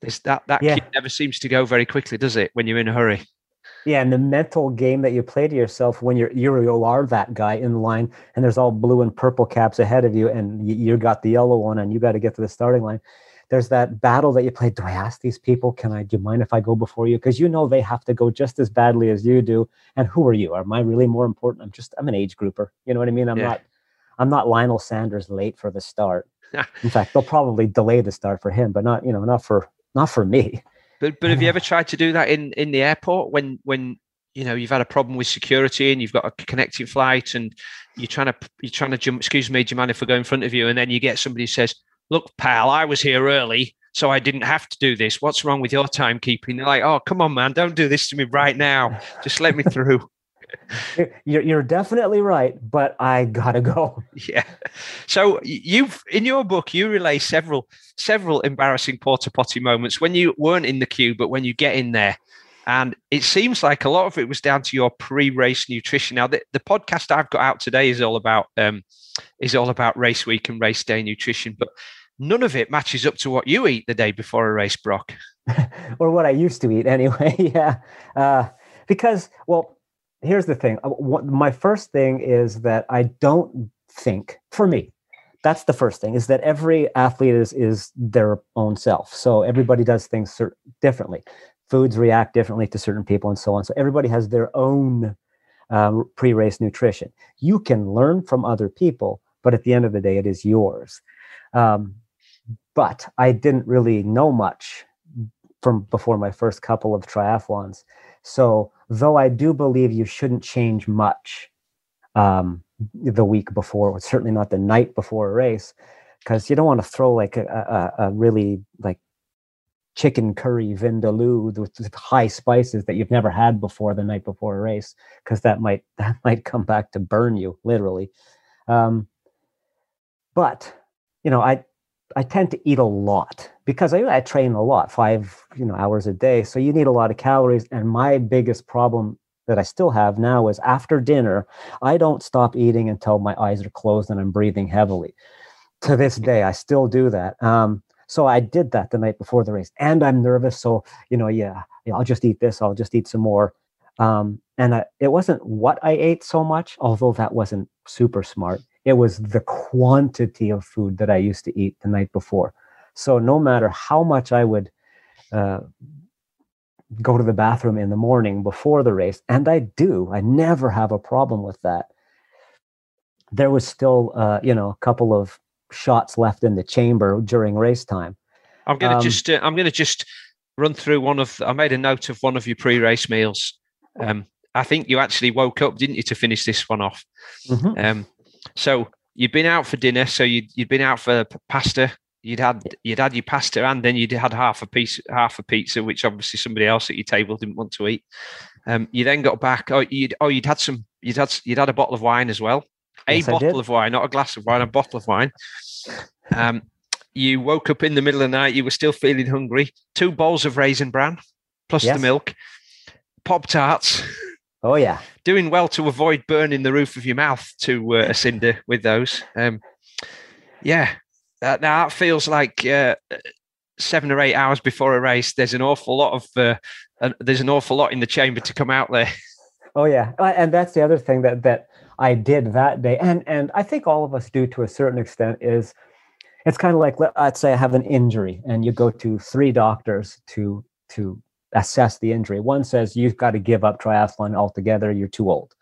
there's that that yeah. never seems to go very quickly, does it? When you're in a hurry. Yeah, and the mental game that you play to yourself when you're you are that guy in line, and there's all blue and purple caps ahead of you, and you, you got the yellow one, and you got to get to the starting line there's that battle that you play. Do I ask these people, can I, do you mind if I go before you? Because you know they have to go just as badly as you do. And who are you? Am I really more important? I'm just, I'm an age grouper. You know what I mean? I'm yeah. not, I'm not Lionel Sanders late for the start. In fact, they'll probably delay the start for him, but not, you know, not for, not for me. But, but have you ever tried to do that in, in the airport when, when, you know, you've had a problem with security and you've got a connecting flight and you're trying to, you're trying to jump, excuse me, do you mind if I go in front of you? And then you get somebody who says, look, pal, I was here early, so I didn't have to do this. What's wrong with your timekeeping? They're like, oh, come on, man, don't do this to me right now. Just let me through. you're, you're definitely right, but I gotta go. Yeah. So you've in your book you relay several several embarrassing porta potty moments when you weren't in the queue, but when you get in there. And it seems like a lot of it was down to your pre-race nutrition. Now, the, the podcast I've got out today is all about um, is all about race week and race day nutrition, but none of it matches up to what you eat the day before a race, Brock. or what I used to eat anyway. yeah. Uh, because, well, here's the thing. Uh, my first thing is that I don't think, for me, that's the first thing is that every athlete is is their own self so everybody does things differently foods react differently to certain people and so on so everybody has their own um, pre-race nutrition. You can learn from other people, but at the end of the day, it is yours. Um, but I didn't really know much from before my first couple of triathlons. So though I do believe you shouldn't change much um, the week before, certainly not the night before a race, because you don't want to throw like a, a, a really like chicken curry vindaloo with, with high spices that you've never had before the night before a race because that might that might come back to burn you literally. Um, but you know i i tend to eat a lot because I, I train a lot five you know hours a day. So you need a lot of calories and my biggest problem that i still have now is after dinner i don't stop eating until my eyes are closed and i'm breathing heavily. To this day i still do that. Um, So I did that the night before the race, and I'm nervous. So you know, yeah, yeah I'll just eat this. I'll just eat some more. Um, and I, it wasn't what I ate so much, although that wasn't super smart. It was the quantity of food that I used to eat the night before. So no matter how much I would uh, go to the bathroom in the morning before the race, and I do, I never have a problem with that. There was still, uh, you know, a couple of shots left in the chamber during race time. I'm gonna um, just, uh, I'm gonna just run through one of. I made a note of one of your pre-race meals. Um, I think you actually woke up, didn't you, to finish this one off? Mm-hmm. Um, so you'd been out for dinner, so you'd you'd been out for pasta. You'd had you'd had your pasta, and then you'd had half a piece, half a pizza, which obviously somebody else at your table didn't want to eat. Um, you then got back. Oh, you'd oh you'd had some. You'd had you'd had a bottle of wine as well. A yes, bottle of wine, not a glass of wine, a bottle of wine. Um, you woke up in the middle of the night. You were still feeling hungry. Two bowls of raisin bran, plus yes. the milk, pop tarts. Oh yeah, doing well to avoid burning the roof of your mouth to uh, a cinder with those. Um, yeah, uh, now that feels like uh, seven or eight hours before a race. There's an awful lot of uh, there's an awful lot in the chamber to come out there. Oh yeah, uh, and that's the other thing that that I did that day, and and I think all of us do to a certain extent is it's kind of like let's say I have an injury, and you go to three doctors to to assess the injury. One says you've got to give up triathlon altogether, you're too old.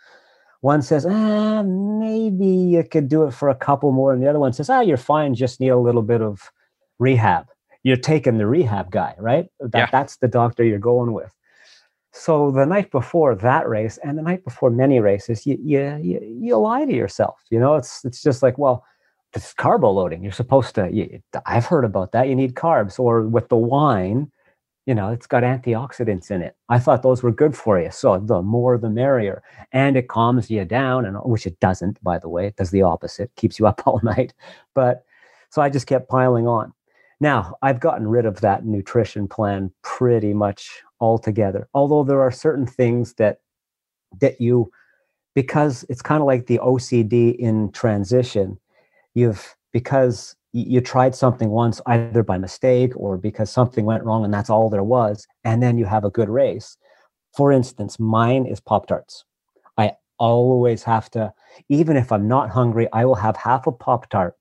One says, ah, maybe you could do it for a couple more. And the other one says, ah, you're fine, just need a little bit of rehab. You're taking the rehab guy, right? That, yeah. That's the doctor you're going with. So the night before that race and the night before many races, you, you, you, you lie to yourself. You know, it's, it's just like, well, this carbo loading. You're supposed to, you, I've heard about that. You need carbs. Or with the wine, you know, it's got antioxidants in it. I thought those were good for you. So the more the merrier. And it calms you down, and which it doesn't, by the way. It does the opposite, keeps you up all night. But so I just kept piling on. Now I've gotten rid of that nutrition plan pretty much altogether. Although there are certain things that that you because it's kind of like the OCD in transition, you've because you tried something once either by mistake or because something went wrong and that's all there was and then you have a good race for instance mine is pop tarts i always have to even if i'm not hungry i will have half a pop tart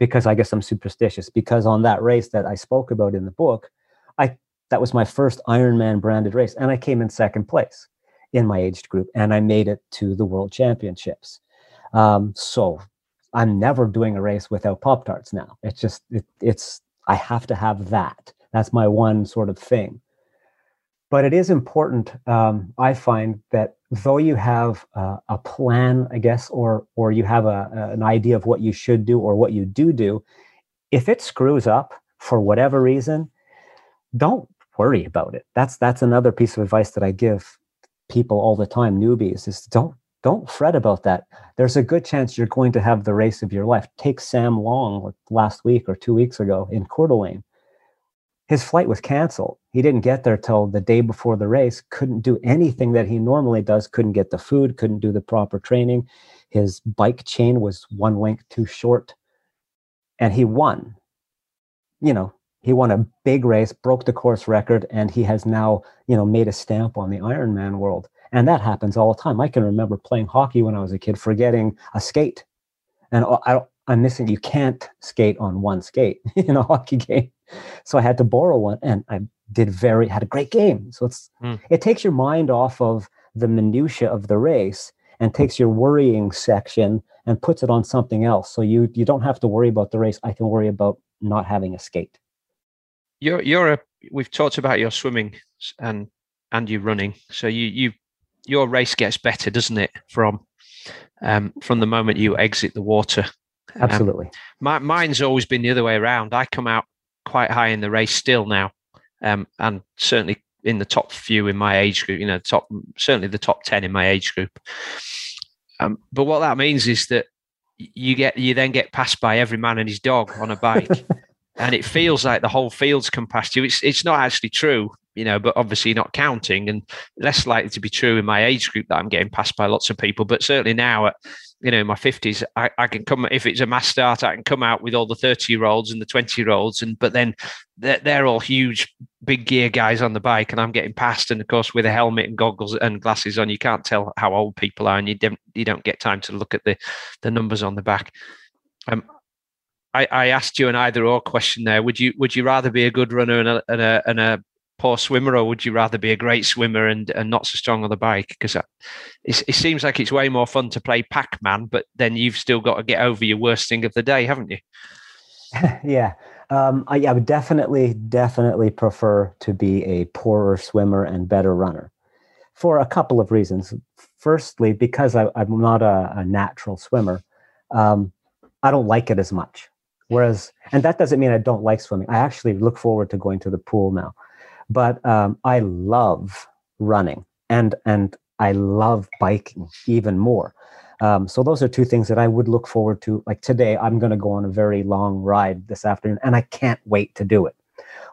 because i guess i'm superstitious because on that race that i spoke about in the book i that was my first ironman branded race and i came in second place in my aged group and i made it to the world championships um, so I'm never doing a race without Pop Tarts now. It's just, it, it's, I have to have that. That's my one sort of thing. But it is important, um, I find, that though you have uh, a plan, I guess, or or you have a, an idea of what you should do or what you do do, if it screws up for whatever reason, don't worry about it. That's that's another piece of advice that I give people all the time, newbies, is don't don't fret about that. There's a good chance you're going to have the race of your life. Take Sam Long last week or two weeks ago in Coeur d'Alene. His flight was canceled. He didn't get there till the day before the race, couldn't do anything that he normally does, couldn't get the food, couldn't do the proper training. His bike chain was one link too short. And he won. You know, he won a big race, broke the course record, and he has now, you know, made a stamp on the Ironman world. And that happens all the time. I can remember playing hockey when I was a kid, forgetting a skate. And I, I'm missing, you can't skate on one skate in a hockey game. So I had to borrow one and I did very, had a great game. So it's, mm. it takes your mind off of the minutia of the race and takes your worrying section and puts it on something else. So you, you don't have to worry about the race. I can worry about not having a skate. You're, you're a, we've talked about your swimming and, and you running. So you, you your race gets better, doesn't it? From um, from the moment you exit the water. Um, Absolutely. Um, my, mine's always been the other way around. I come out quite high in the race still now, um, and certainly in the top few in my age group. You know, top certainly the top ten in my age group. Um, but what that means is that you get you then get passed by every man and his dog on a bike. and it feels like the whole field's come past you. It's it's not actually true you know, but obviously not counting and less likely to be true in my age group that I'm getting passed by lots of people. But certainly now at, you know, in my fifties, I, I, can come if it's a mass start, I can come out with all the thirty year olds and the twenty year olds, and but then they're, they're all huge, big gear guys on the bike, and I'm getting past. And of course, with a helmet and goggles and glasses on, you can't tell how old people are, and you don't you don't get time to look at the the numbers on the back. Um, I, I asked you an either or question there. Would you would you rather be a good runner and a, and a, and a poor swimmer, or would you rather be a great swimmer and, and not so strong on the bike? Because it, it seems like it's way more fun to play Pac Man, but then you've still got to get over your worst thing of the day, haven't you? yeah. Um, I, I, would definitely, definitely prefer to be a poorer swimmer and better runner for a couple of reasons. Firstly, because I, am not a, a, natural swimmer, um, I don't like it as much. Whereas, and that doesn't mean I don't like swimming. I actually look forward to going to the pool now but um, I love running and and I love biking even more. Um, so those are two things that I would look forward to. Like today, I'm going to go on a very long ride this afternoon, and I can't wait to do it.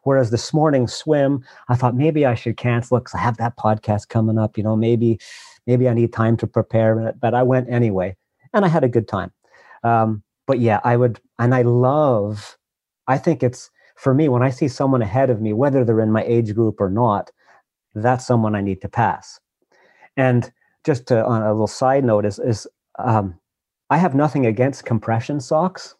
Whereas this morning swim, I thought maybe I should cancel because I have that podcast coming up. You know, maybe maybe I need time to prepare. But I went anyway, and I had a good time. Um, but yeah, I would, and I love. I think it's for me, when I see someone ahead of me, whether they're in my age group or not, that's someone I need to pass. And just to, on a little side note is, is um, I have nothing against compression socks,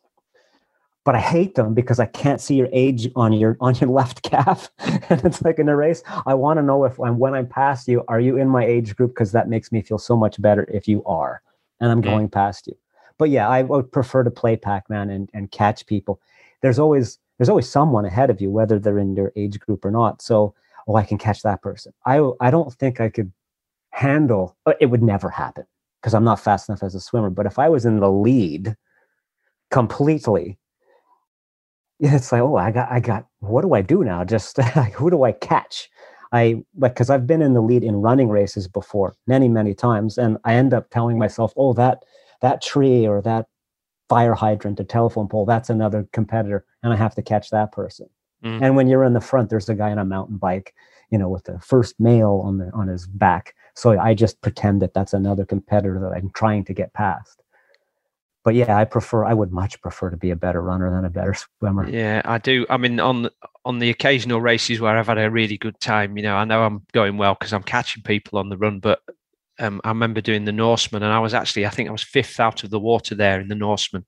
but I hate them because I can't see your age on your on your left calf, and it's like in a race. I want to know if I'm when I'm past you, are you in my age group? Because that makes me feel so much better if you are, and I'm going past you. But yeah, I would prefer to play Pac-Man and, and catch people. There's always there's always someone ahead of you, whether they're in your age group or not. So, oh, I can catch that person. I I don't think I could handle. It would never happen because I'm not fast enough as a swimmer. But if I was in the lead completely, it's like, oh, I got, I got. What do I do now? Just who do I catch? I because I've been in the lead in running races before many many times, and I end up telling myself, oh, that that tree or that fire hydrant, a telephone pole, that's another competitor, and I have to catch that person. Mm. And when you're in the front, there's a guy on a mountain bike, you know, with the first male on the on his back. So I just pretend that that's another competitor that I'm trying to get past. But yeah, I prefer. I would much prefer to be a better runner than a better swimmer. Yeah, I do. I mean, on on the occasional races where I've had a really good time, you know, I know I'm going well because I'm catching people on the run. But um, I remember doing the Norseman, and I was actually, I think I was fifth out of the water there in the Norseman.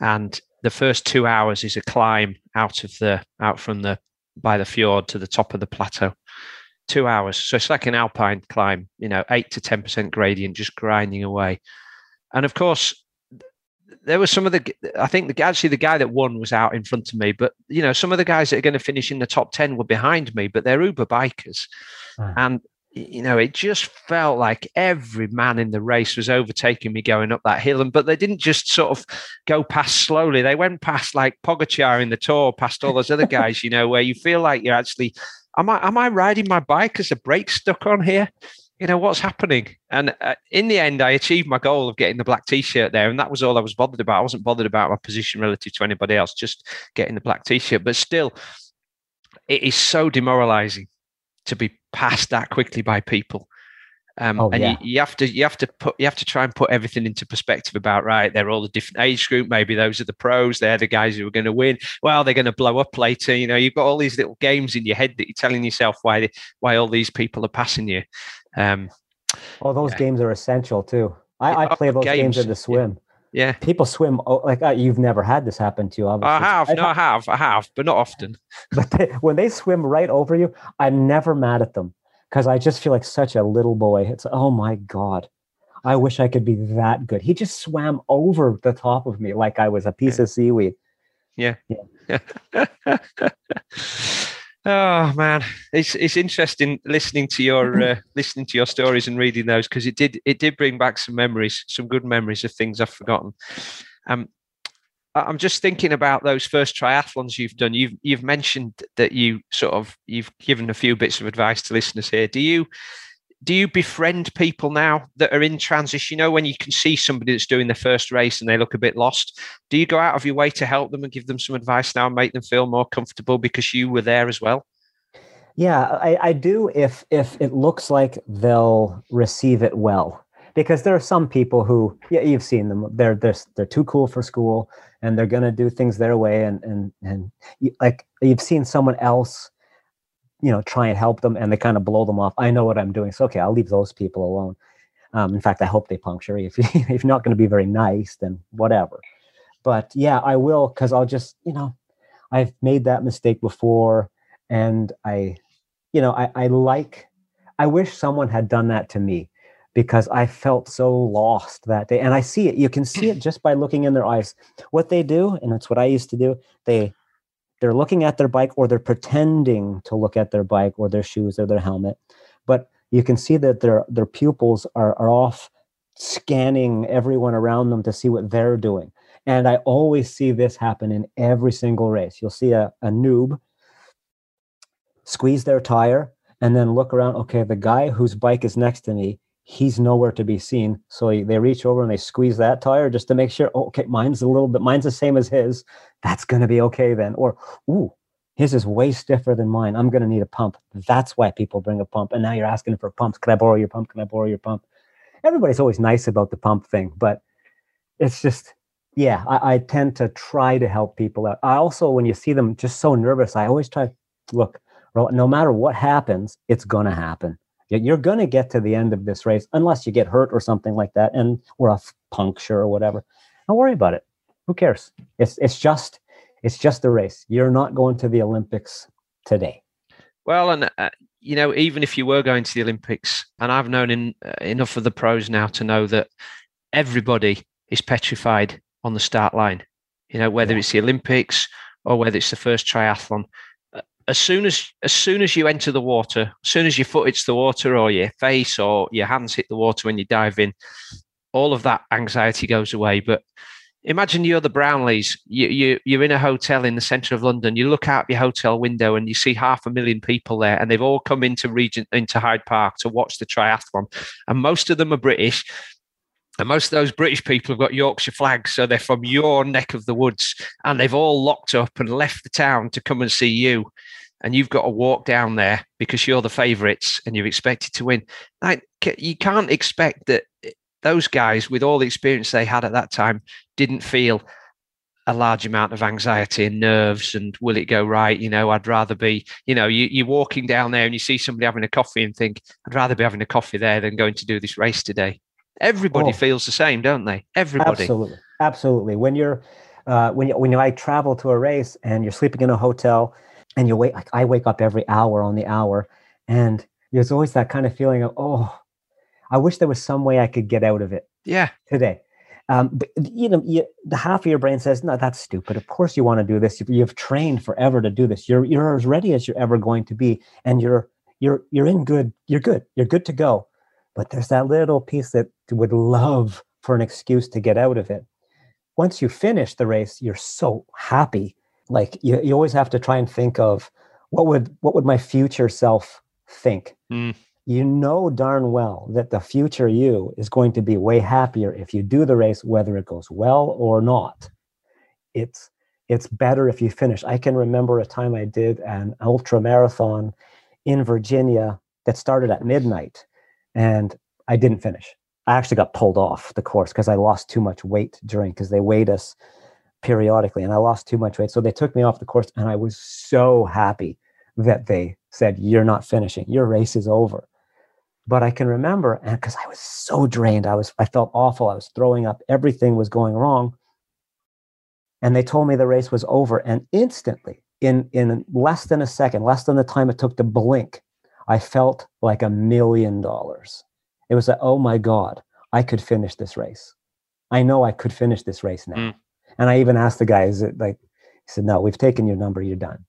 And the first two hours is a climb out of the out from the by the fjord to the top of the plateau. Two hours, so it's like an alpine climb. You know, eight to ten percent gradient, just grinding away. And of course, there was some of the I think the actually the guy that won was out in front of me, but you know some of the guys that are going to finish in the top ten were behind me, but they're Uber bikers, hmm. and you know, it just felt like every man in the race was overtaking me going up that hill. And but they didn't just sort of go past slowly. They went past like Pogacar in the tour, past all those other guys, you know, where you feel like you're actually, am I am I riding my bike? Is the brake stuck on here? You know what's happening? And uh, in the end, I achieved my goal of getting the black t-shirt there, and that was all I was bothered about. I wasn't bothered about my position relative to anybody else, just getting the black t-shirt. But still, it is so demoralizing to be passed that quickly by people. Um, oh, and yeah. you, you, have to you have to put you have to try and put everything into perspective about right they're all a different age group maybe those are the pros they're the guys who are going to win well they're going to blow up later you know you've got all these little games in your head that you're telling yourself why why all these people are passing you um oh those yeah. games are essential too I, I play those games, games in the swim yeah. People swim like uh, you've never had this happen to you. Obviously. I have. no, I have. I have, but not often. But they, when they swim right over you, I'm never mad at them because I just feel like such a little boy. It's oh my god. I wish I could be that good. He just swam over the top of me like I was a piece yeah. of seaweed. Yeah. Yeah. Oh man, it's it's interesting listening to your uh, listening to your stories and reading those because it did it did bring back some memories, some good memories of things I've forgotten. Um, I'm just thinking about those first triathlons you've done. You've you've mentioned that you sort of you've given a few bits of advice to listeners here. Do you do you befriend people now that are in transition? You know, when you can see somebody that's doing their first race and they look a bit lost, do you go out of your way to help them and give them some advice now and make them feel more comfortable because you were there as well? Yeah, I, I do if if it looks like they'll receive it well. because there are some people who yeah you've seen them they're they're they're too cool for school and they're to do things their way and and and like you've seen someone else you know try and help them and they kind of blow them off i know what i'm doing so okay i'll leave those people alone um, in fact i hope they puncture if, you, if you're not going to be very nice then whatever but yeah i will because i'll just you know i've made that mistake before and i you know i i like i wish someone had done that to me because I felt so lost that day. And I see it. You can see it just by looking in their eyes. What they do, and it's what I used to do, they they're looking at their bike or they're pretending to look at their bike or their shoes or their helmet. But you can see that their their pupils are, are off scanning everyone around them to see what they're doing. And I always see this happen in every single race. You'll see a, a noob squeeze their tire and then look around. Okay, the guy whose bike is next to me, he's nowhere to be seen. So they reach over and they squeeze that tire just to make sure, oh, okay, mine's a little bit, mine's the same as his. That's going to be okay then. Or, ooh, his is way stiffer than mine. I'm going to need a pump. That's why people bring a pump. And now you're asking for pumps. Can I borrow your pump? Can I borrow your pump? Everybody's always nice about the pump thing, but it's just, yeah, I, I tend to try to help people out. I also, when you see them just so nervous, I always try, look, no matter what happens, it's going to happen you're going to get to the end of this race unless you get hurt or something like that, and or a puncture or whatever. Don't worry about it. Who cares? It's it's just it's just a race. You're not going to the Olympics today. Well, and uh, you know, even if you were going to the Olympics, and I've known in, uh, enough of the pros now to know that everybody is petrified on the start line. You know, whether yeah. it's the Olympics or whether it's the first triathlon, as soon as as soon as you enter the water, as soon as your foot hits the water or your face or your hands hit the water when you dive in, all of that anxiety goes away. But imagine you're the Brownlees. You, you you're in a hotel in the centre of London. You look out your hotel window and you see half a million people there, and they've all come into region into Hyde Park to watch the triathlon, and most of them are British. And most of those British people have got Yorkshire flags, so they're from your neck of the woods, and they've all locked up and left the town to come and see you and you've got to walk down there because you're the favourites and you're expected to win. Like you can't expect that those guys, with all the experience they had at that time, didn't feel a large amount of anxiety and nerves and will it go right? You know, I'd rather be, you know, you, you're walking down there and you see somebody having a coffee and think, I'd rather be having a coffee there than going to do this race today. Everybody oh, feels the same, don't they? Everybody. Absolutely. Absolutely. When you're, uh, when you, when you like travel to a race and you're sleeping in a hotel and you wait like i wake up every hour on the hour and there's always that kind of feeling of oh i wish there was some way i could get out of it yeah. today. Um, but you know you, the half of your brain says no that's stupid. Of course you want to do this. You've trained forever to do this. You're you're as ready as you're ever going to be and you're you're you're in good you're good. You're good to go. But there's that little piece that would love for an excuse to get out of it. Once you finish the race you're so happy. Like you, you always have to try and think of what would what would my future self think? Mm. You know darn well that the future you is going to be way happier if you do the race whether it goes well or not it's it's better if you finish i can remember a time i did an ultra marathon in virginia that started at midnight and i didn't finish i actually got pulled off the course because i lost too much weight during because they weighed us periodically and I lost too much weight. So they took me off the course and I was so happy that they said, You're not finishing, your race is over. But I can remember, and because I was so drained, I was I felt awful. I was throwing up, everything was going wrong. And they told me the race was over. And instantly, in in less than a second, less than the time it took to blink, I felt like a million dollars. It was like, oh my God, I could finish this race. I know I could finish this race now. Mm. And I even asked the guy, is it like, he said, no, we've taken your number, you're done.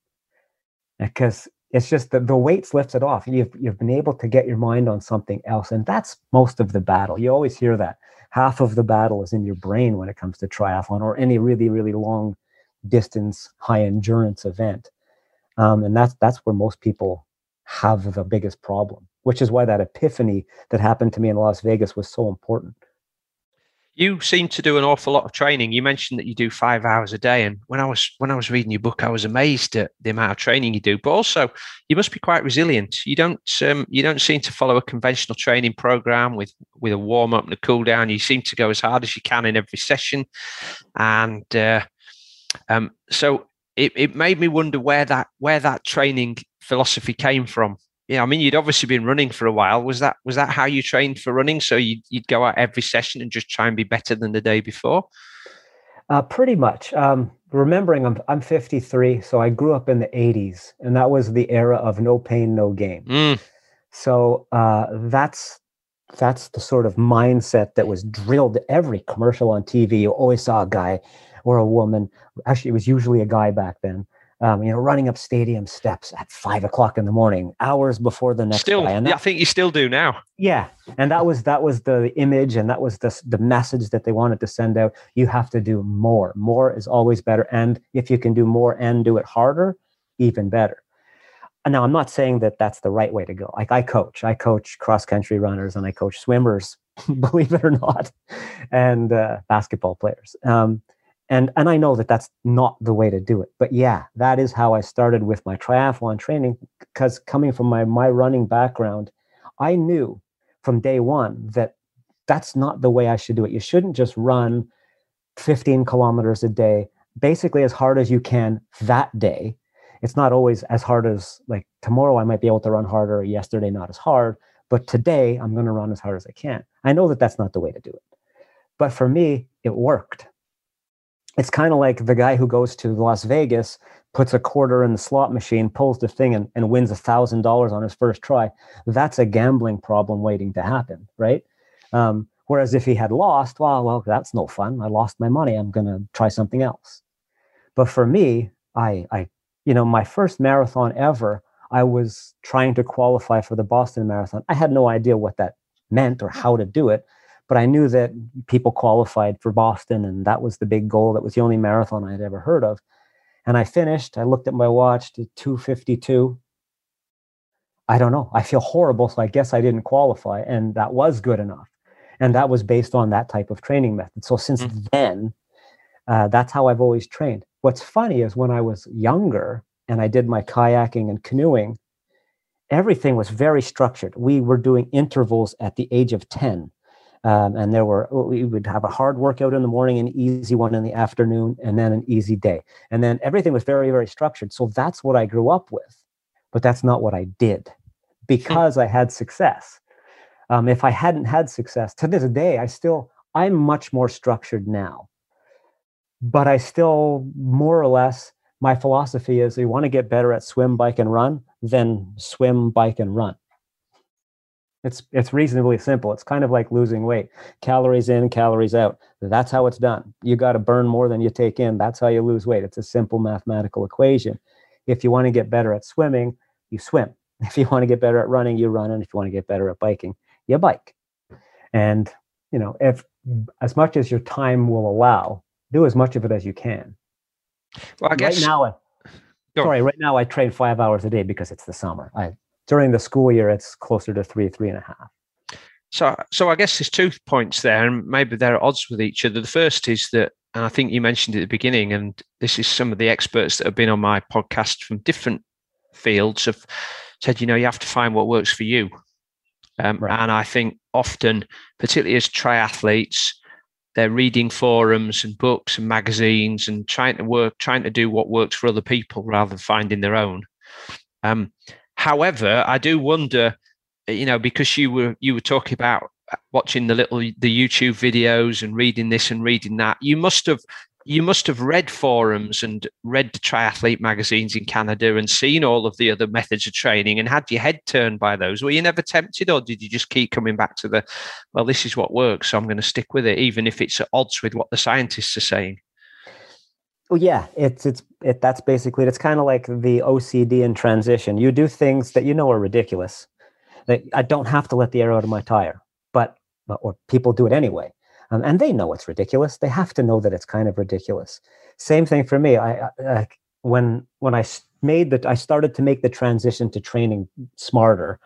Because it's just that the weight's lifted off. You've, you've been able to get your mind on something else. And that's most of the battle. You always hear that. Half of the battle is in your brain when it comes to triathlon or any really, really long distance, high endurance event. Um, and that's, that's where most people have the biggest problem, which is why that epiphany that happened to me in Las Vegas was so important. You seem to do an awful lot of training. You mentioned that you do five hours a day, and when I was when I was reading your book, I was amazed at the amount of training you do. But also, you must be quite resilient. You don't um, you don't seem to follow a conventional training program with with a warm up and a cool down. You seem to go as hard as you can in every session, and uh, um, so it, it made me wonder where that where that training philosophy came from yeah, I mean, you'd obviously been running for a while. Was that was that how you trained for running? So you'd, you'd go out every session and just try and be better than the day before. Uh, pretty much. Um, remembering, I'm I'm 53, so I grew up in the 80s, and that was the era of no pain, no gain. Mm. So uh, that's that's the sort of mindset that was drilled every commercial on TV. You always saw a guy or a woman. Actually, it was usually a guy back then um, you know, running up stadium steps at five o'clock in the morning, hours before the next still, guy. And that, yeah, I think you still do now. Yeah, and that was that was the image, and that was the the message that they wanted to send out. You have to do more. More is always better, and if you can do more and do it harder, even better. And now, I'm not saying that that's the right way to go. Like I coach, I coach cross country runners, and I coach swimmers, believe it or not, and uh, basketball players. Um, and and i know that that's not the way to do it but yeah that is how i started with my triathlon training because coming from my my running background i knew from day one that that's not the way i should do it. You shouldn't just run 15 kilometers a day basically as hard as you can that day. It's not always as hard as like tomorrow i might be able to run harder yesterday not as hard but today i'm going to run as hard as i can. I know that that's not the way to do it but for me it worked it's kind of like the guy who goes to Las Vegas, puts a quarter in the slot machine, pulls the thing, and, and wins a thousand dollars on his first try. That's a gambling problem waiting to happen, right? Um, whereas if he had lost, well, well, that's no fun. I lost my money. I'm gonna try something else. But for me, I, I, you know, my first marathon ever, I was trying to qualify for the Boston Marathon. I had no idea what that meant or how to do it but I knew that people qualified for Boston, and that was the big goal. That was the only marathon I had ever heard of. And I finished. I looked at my watch to 252. I don't know. I feel horrible, so I guess I didn't qualify, and that was good enough. And that was based on that type of training method. So since mm-hmm. then, uh, that's how I've always trained. What's funny is when I was younger and I did my kayaking and canoeing, everything was very structured. We were doing intervals at the age of 10. Um, and there were we would have a hard workout in the morning, an easy one in the afternoon, and then an easy day. And then everything was very, very structured. So that's what I grew up with, but that's not what I did because I had success. Um, if I hadn't had success to this day, I still I'm much more structured now, but I still more or less my philosophy is you want to get better at swim, bike, and run, then swim, bike, and run. It's it's reasonably simple. It's kind of like losing weight. Calories in, calories out. That's how it's done. You got to burn more than you take in. That's how you lose weight. It's a simple mathematical equation. If you want to get better at swimming, you swim. If you want to get better at running, you run. And if you want to get better at biking, you bike. And you know, if as much as your time will allow, do as much of it as you can. Well, I guess right now, I, sorry, right now I train five hours a day because it's the summer. I during the school year, it's closer to three, three and a half. So, so I guess there's two points there, and maybe they're at odds with each other. The first is that, and I think you mentioned at the beginning, and this is some of the experts that have been on my podcast from different fields have said, you know, you have to find what works for you. Um, right. And I think often, particularly as triathletes, they're reading forums and books and magazines and trying to work, trying to do what works for other people rather than finding their own. Um, However, I do wonder, uh, you know, because you were you were talking about uh, watching the little the YouTube videos and reading this and reading that, you must have you must have read forums and read the triathlete magazines in Canada and seen all of the other methods of training and had your head turned by those. Were you never tempted, or did you just keep coming back to the, well, this is what works, so I'm going to stick with it, even if it's at odds with what the scientists are saying? Well, yeah, it's it's it. That's basically it's kind of like the OCD in transition. You do things that you know are ridiculous. That I don't have to let the air out of my tire, but, but or people do it anyway, um, and they know it's ridiculous. They have to know that it's kind of ridiculous. Same thing for me. I, I when when I made that, I started to make the transition to training smarter.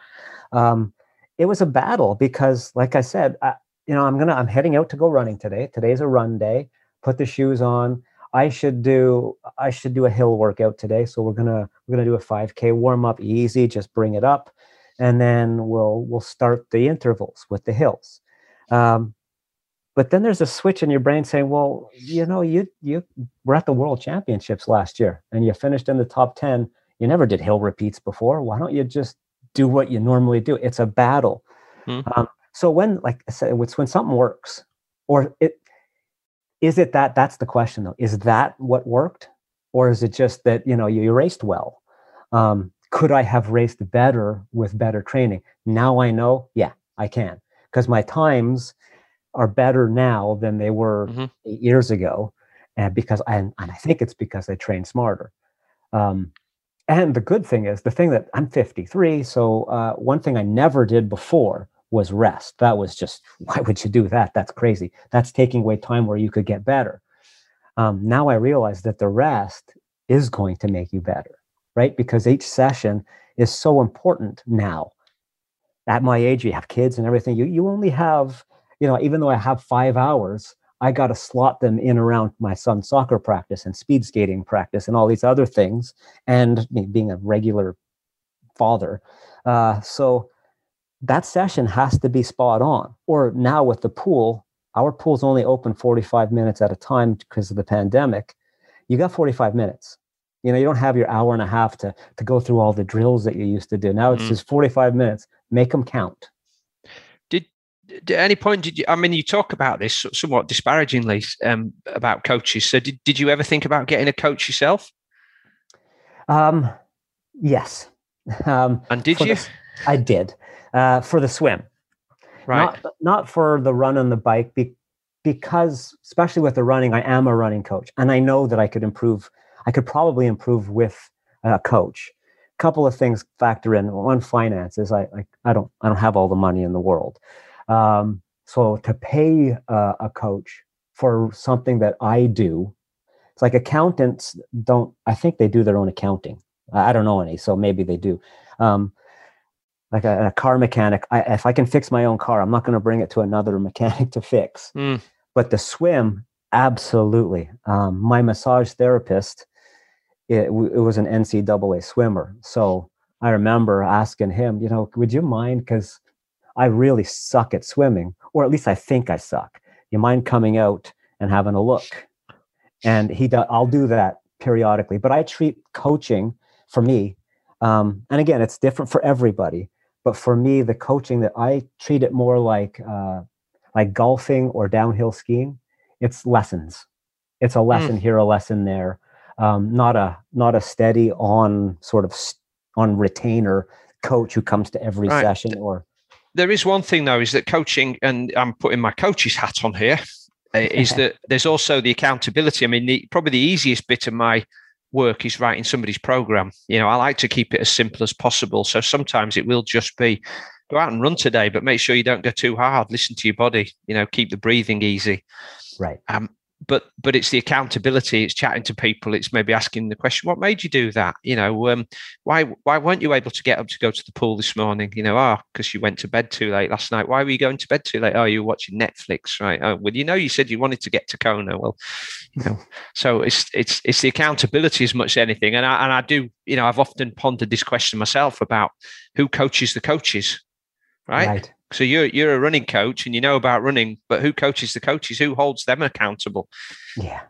Um, it was a battle because, like I said, I, you know, I'm gonna I'm heading out to go running today. Today's a run day. Put the shoes on. I should do I should do a hill workout today. So we're gonna we're gonna do a 5K warm up, easy. Just bring it up, and then we'll we'll start the intervals with the hills. Um, but then there's a switch in your brain saying, "Well, you know, you you were at the World Championships last year, and you finished in the top ten. You never did hill repeats before. Why don't you just do what you normally do? It's a battle." Mm-hmm. Um, so when, like I said, it's when something works, or it is it that that's the question though. Is that what worked, or is it just that you know you raced well? Um, could I have raced better with better training? Now I know, yeah, I can, because my times are better now than they were mm-hmm. eight years ago, and because I and I think it's because I train smarter. Um, and the good thing is the thing that I'm 53, so uh, one thing I never did before was rest. That was just, why would you do that? That's crazy. That's taking away time where you could get better. Um, now I realize that the rest is going to make you better, right? Because each session is so important now. At my age, you have kids and everything. You you only have, you know, even though I have five hours, I got to slot them in around my son's soccer practice and speed skating practice and all these other things, and being a regular father. Uh, so that session has to be spot on. Or now with the pool, our pool's only open 45 minutes at a time because of the pandemic. You got 45 minutes. You know, you don't have your hour and a half to to go through all the drills that you used to do. Now it's mm. just 45 minutes. Make them count. Did, at any point did you? I mean, you talk about this somewhat disparagingly um, about coaches. So did did you ever think about getting a coach yourself? Um, yes. Um, and did you? I did uh, for the swim, right? Not, not for the run on the bike, be, because especially with the running, I am a running coach, and I know that I could improve. I could probably improve with a coach. A couple of things factor in. One, finances. I, I I don't I don't have all the money in the world, um, so to pay uh, a coach for something that I do, it's like accountants don't. I think they do their own accounting. I don't know any, so maybe they do. Um, like a, a car mechanic I, if i can fix my own car i'm not going to bring it to another mechanic to fix. Mm. but the swim absolutely. Um, my massage therapist it, it was an ncaa swimmer. So i remember asking him you know would you mind? Because i really suck at swimming or at least i think i suck. You mind coming out and having a look? And he does i'll do that periodically. But i treat coaching for me um, and again it's different for everybody but for me, the coaching that I treat it more like uh, like golfing or downhill skiing. It's lessons. It's a lesson mm. here, a lesson there. Um, not a not a steady on sort of st- on retainer coach who comes to every right. session or there is one thing though is that coaching and i'm putting my coach's hat on here is that there's also the accountability i mean the, probably the easiest bit of my work is writing somebody's program. You know, I like to keep it as simple as possible. So sometimes it will just be go out and run today, but make sure you don't go too hard. Listen to your body. You know, keep the breathing easy. Right. Um, but but it's the accountability it's chatting to people it's maybe asking the question what made you do that? You know um, why why weren't you able to get up to go to the pool this morning? You know ah oh, because you went to bed too late last night. Why were you going to bed too late? Oh you were watching netflix right? Oh well you know you said you wanted to get to kona. Well you know so it's it's it's the accountability as much as anything. And i and i do you know i've often pondered this question myself about who coaches the coaches right. right so you're you're a running coach and you know about running, but who coaches the coaches? Who holds them accountable? Yeah.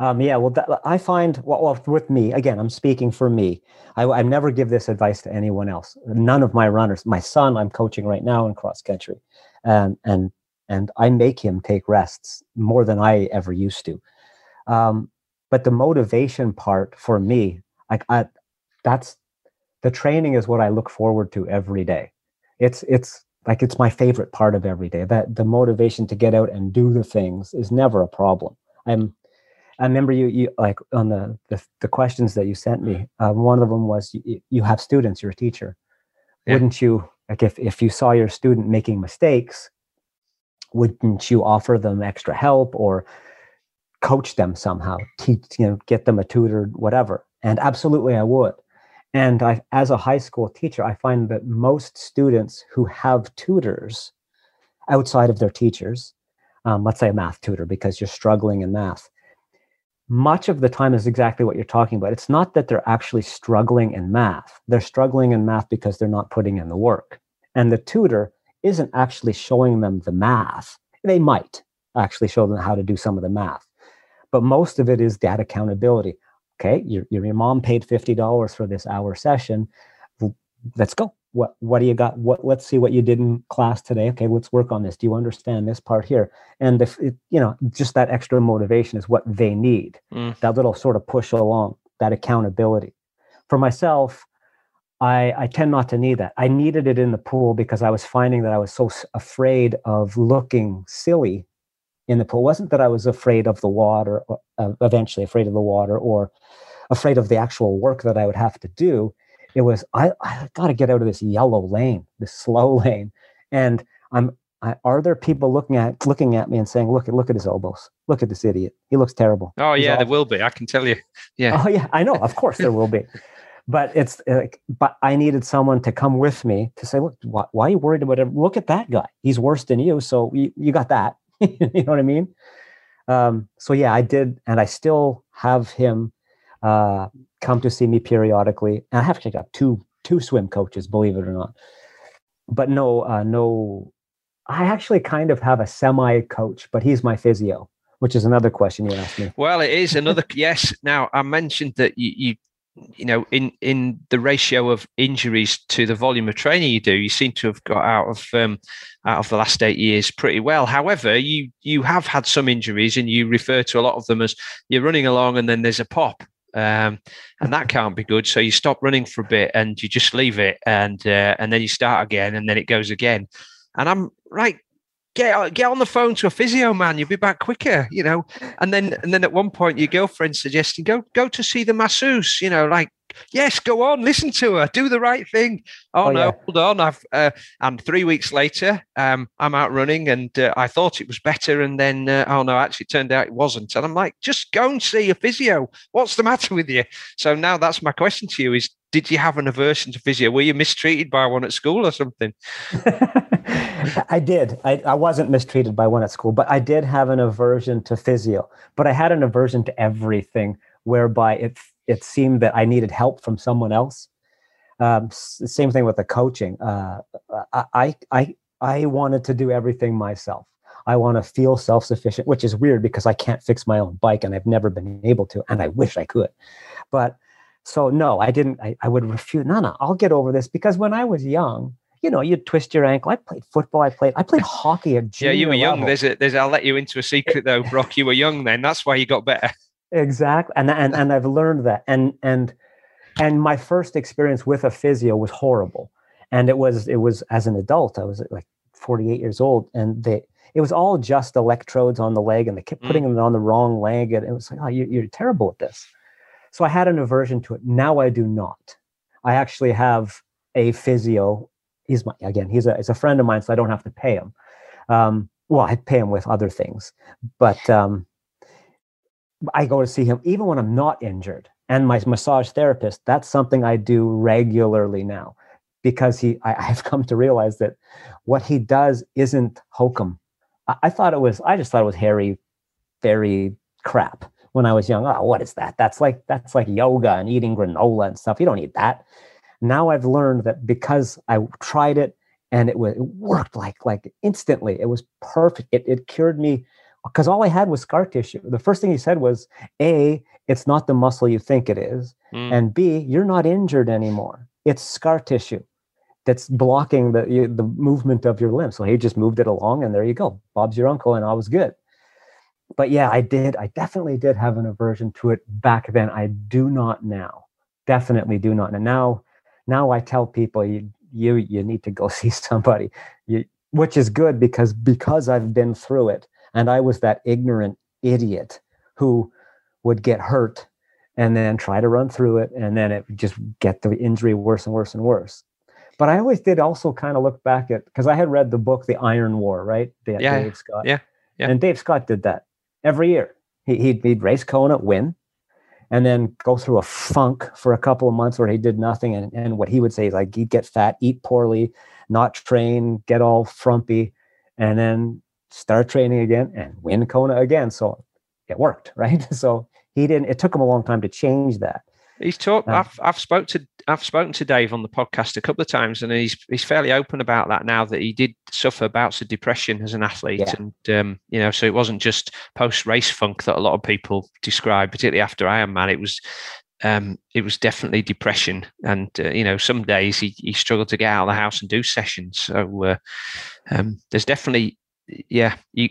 Um, yeah, well, that, I find well, well, with me again. I'm speaking for me. I, I never give this advice to anyone else. None of my runners. My son, I'm coaching right now in cross country, and and and I make him take rests more than I ever used to. Um, but the motivation part for me, like I, that's the training is what I look forward to every day. It's it's like it's my favorite part of every day. That the motivation to get out and do the things is never a problem. I'm i remember you you like on the the, the questions that you sent me um, one of them was you, you have students you're a teacher. Yeah. wouldn't you like if, if you saw your student making mistakes wouldn't you offer them extra help or coach them somehow teach you know get them a tutor whatever? And absolutely i would and I, as a high school teacher, I find that most students who have tutors outside of their teachers, um, let's say a math tutor, because you're struggling in math, much of the time is exactly what you're talking about. It's not that they're actually struggling in math. They're struggling in math because they're not putting in the work. And the tutor isn't actually showing them the math. They might actually show them how to do some of the math, but most of it is that accountability. Okay, your, your mom paid $50 for this hour session. Let's go. What what do you got? What let's see what you did in class today. Okay let's work on this. Do you understand this part here? And if it, you know just that extra motivation is what they need. Mm. that little sort of push along that accountability. For myself i i tend not to need that. I needed it in the pool because i was finding that i was so afraid of looking silly in the pool it wasn't that i was afraid of the water uh, eventually afraid of the water or afraid of the actual work that i would have to do it was I, I got to get out of this yellow lane, this slow lane, and I'm. I, are there people looking at looking at me and saying, "Look at look at his elbows. Look at this idiot. He looks terrible." Oh yeah, there will be. I can tell you. Yeah. Oh yeah, I know. Of course there will be. But it's like, but I needed someone to come with me to say, "Look, why, why are you worried about him? Look at that guy. He's worse than you. So you, you got that. you know what I mean?" Um, so yeah, I did, and I still have him uh, come to see me periodically. And I have actually got two two swim coaches, believe it or not. But no, uh, no. I actually kind of have a semi coach, but he's my physio, which is another question you asked me. Well, it is another yes. Now I mentioned that you, you you know in in the ratio of injuries to the volume of training you do you seem to have got out of um, out of the last eight years pretty well however you you have had some injuries and you refer to a lot of them as you're running along and then there's a pop um, and that can't be good. So you stop running for a bit and you just leave it, and uh, and then you start again, and then it goes again. And I'm right. Get get on the phone to a physio man. You'll be back quicker, you know. And then and then at one point, your girlfriend suggesting go go to see the masseuse. You know, like yes, go on, listen to her, do the right thing. Oh, oh no, yeah. hold on. I've uh, and three weeks later, um, I'm out running, and uh, I thought it was better, and then uh, oh no, actually, it turned out it wasn't. And I'm like, just go and see a physio. What's the matter with you? So now that's my question to you: Is did you have an aversion to physio? Were you mistreated by one at school or something? I did. I, I wasn't mistreated by one at school, but I did have an aversion to physio. But I had an aversion to everything whereby it it seemed that I needed help from someone else. Um, same thing with the coaching. Uh, I, I, I wanted to do everything myself. I want to feel self sufficient, which is weird because I can't fix my own bike and I've never been able to, and I wish I could. But so, no, I didn't. I, I would refuse. No, no, I'll get over this because when I was young, you know, you'd twist your ankle. I played football. I played. I played hockey at Yeah, you were young. Level. There's a. There's. I'll let you into a secret though, Brock. You were young then. That's why you got better. Exactly. And, and, and I've learned that. And, and, and my first experience with a physio was horrible. And it was, it was as an adult, I was like 48 years old and they, it was all just electrodes on the leg and they kept putting mm. them on the wrong leg. And it was like, oh, you, you're terrible at this. So I had an aversion to it. Now I do not. I actually have a physio. He's my, again, he's a, he's a friend of mine, so I don't have to pay him. Um, well, I pay him with other things, but, um, I go to see him even when I'm not injured. And my massage therapist, that's something I do regularly now because he I, have come to realize that what he does isn't hokum. I, I, thought it was, I just thought it was hairy, fairy crap when I was young. Oh, what is that? That's like that's like yoga and eating granola and stuff. You don't need that. Now I've learned that because I tried it and it was it worked like like instantly. It was perfect. It it cured me because all I had was scar tissue. The first thing he said was, A, it's not the muscle you think it is. Mm. And B, you're not injured anymore. It's scar tissue that's blocking the, the movement of your limb. So he just moved it along and there you go. Bob's your uncle and I was good. But yeah, I did. I definitely did have an aversion to it back then. I do not now. Definitely do not. And now, now I tell people you, you, you need to go see somebody, you, which is good because, because I've been through it and I was that ignorant idiot who would get hurt and then try to run through it. And then it would just get the injury worse and worse and worse. But I always did also kind of look back at because I had read the book The Iron War, right? Yeah, Dave Scott. Yeah, yeah. And Dave Scott did that every year. He, he'd, he'd race Kona, win, and then go through a funk for a couple of months where he did nothing. And, and what he would say is like he'd get fat, eat poorly, not train, get all frumpy, and then start training again and win Kona again. So it worked, right? So he didn't. It took him a long time to change that. He's talked. I've I've spoke to I've spoken to Dave on the podcast a couple of times, and he's he's fairly open about that now that he did suffer bouts of depression as an athlete, yeah. and um, you know, so it wasn't just post race funk that a lot of people describe, particularly after Ironman. It was um, it was definitely depression, and uh, you know, some days he he struggled to get out of the house and do sessions. So uh, um, there's definitely yeah you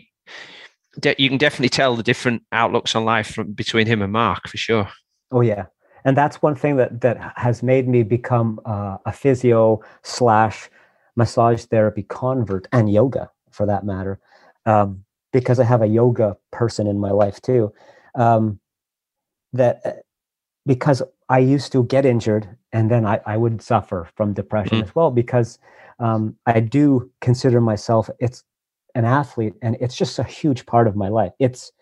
you can definitely tell the different outlooks on life from between him and Mark for sure. Oh yeah, and that's one thing that that has made me become uh, a physio slash massage therapy convert and yoga for that matter, um, because I have a yoga person in my life too. Um, that uh, because I used to get injured and then I, I would suffer from depression mm-hmm. as well because um, I do consider myself it's an athlete and it's just a huge part of my life. It's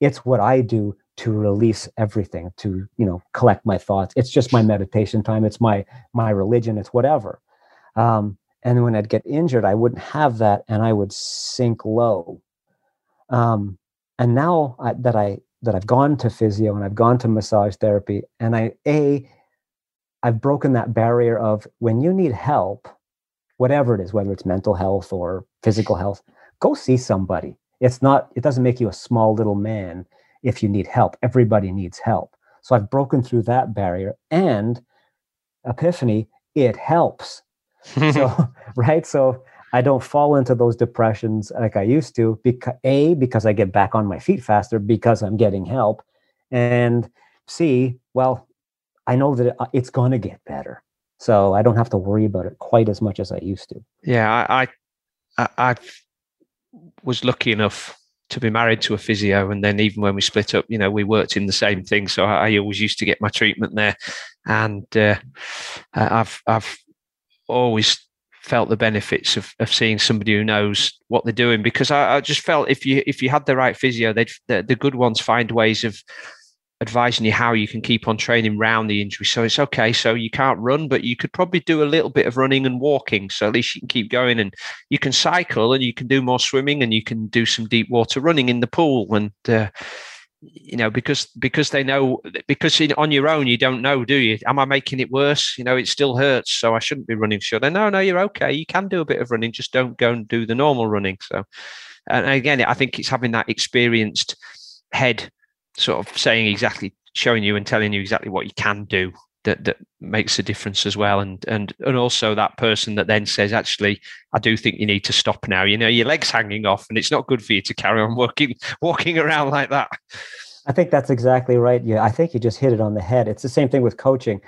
it's what I do to release everything to you know collect my thoughts. It's just my meditation time. It's my my religion. It's whatever. Um, and when i'd get injured i wouldn't have that and i would sink low. Um, and now I, that i that i've gone to physio and i've gone to massage therapy and i a i've broken that barrier of when you need help whatever it is whether it's mental health or physical health go see somebody. It's not it doesn't make you a small little man if you need help. Everybody needs help. So I've broken through that barrier and epiphany, it helps. so, right? So I don't fall into those depressions like I used to because A, because I get back on my feet faster because I'm getting help. And C, well, I know that uh, it's going to get better. So I don't have to worry about it quite as much as I used to. Yeah, I, I, I was lucky enough to be married to a physio and then even when we split up you know we worked in the same thing. So i, I always used to get my treatment there. And uh, i've i've always felt the benefits of, of seeing somebody who knows what they're doing. Because I, I just felt if you if you had the right physio they'd the, the good ones find ways of advising you how you can keep on training round the injury. So it's okay. So you can't run, but you could probably do a little bit of running and walking. So at least you can keep going and you can cycle and you can do more swimming and you can do some deep water running in the pool. And, uh, you know, because because they know because in, on your own you don't know, do you? Am I making it worse? You know, it still hurts, so I shouldn't be running. Sure, no, no, you're okay. You can do a bit of running, just don't go and do the normal running. So, and again, I think it's having that experienced head sort of saying exactly, showing you and telling you exactly what you can do that that makes a difference as well. And and and also that person that then says actually i do think you need to stop now. You know your legs hanging off and it's not good for you to carry on walking walking around like that. I think that's exactly right. Yeah i think you just hit it on the head. It's the same thing with coaching.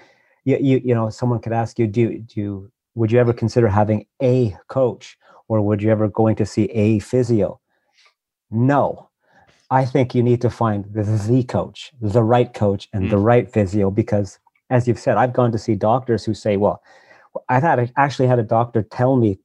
You you, you know someone could ask you do do you would you ever consider having a coach or would you ever going to see a physio? No I think you need to find the coach, the right coach, and mm. the right physio because, as you've said, I've gone to see doctors who say, "Well, I've had actually had a doctor tell me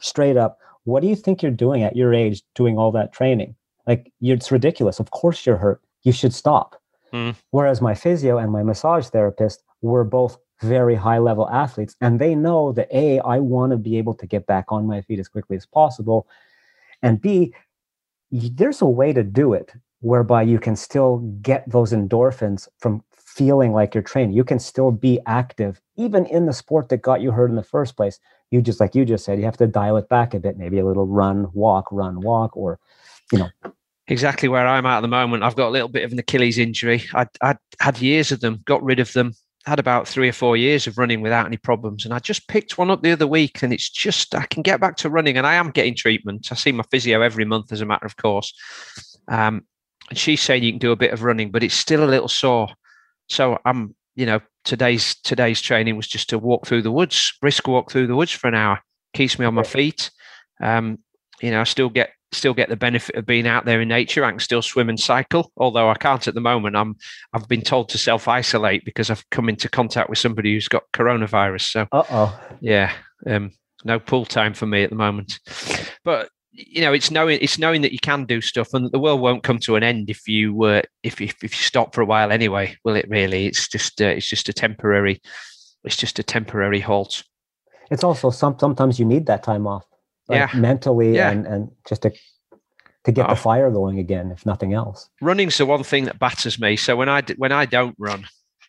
straight up, what do you think you're doing at your age, doing all that training? Like, it's ridiculous. Of course you're hurt. You should stop." Mm. Whereas my physio and my massage therapist were both very high level athletes, and they know that a I want to be able to get back on my feet as quickly as possible, and b there's a way to do it whereby you can still get those endorphins from feeling like you're training. You can still be active, even in the sport that got you hurt in the first place. You just, like you just said, you have to dial it back a bit, maybe a little run, walk, run, walk, or, you know. Exactly where I'm at at the moment. I've got a little bit of an Achilles injury. I I had years of them, got rid of them, had about three or four years of running without any problems. And I just picked one up the other week and it's just, I can get back to running and I am getting treatment. I see my physio every month as a matter of course. Um, and she's saying you can do a bit of running, but it's still a little sore. So I'm, you know, today's today's training was just to walk through the woods, brisk walk through the woods for an hour, keeps me on my feet. Um, you know, I still get still get the benefit of being out there in nature. I can still swim and cycle, although I can't at the moment. I'm I've been told to self isolate because I've come into contact with somebody who's got coronavirus. So, uh oh, yeah, um, no pool time for me at the moment. But you know, it's knowing it's knowing that you can do stuff, and the world won't come to an end if you uh, if, if if you stop for a while anyway. Will it really? It's just uh, it's just a temporary it's just a temporary halt. It's also some sometimes you need that time off like Yeah. mentally Yeah. and and just to to get Oh. the fire going again, if nothing else. running's the one thing that batters me. So when I when I don't run,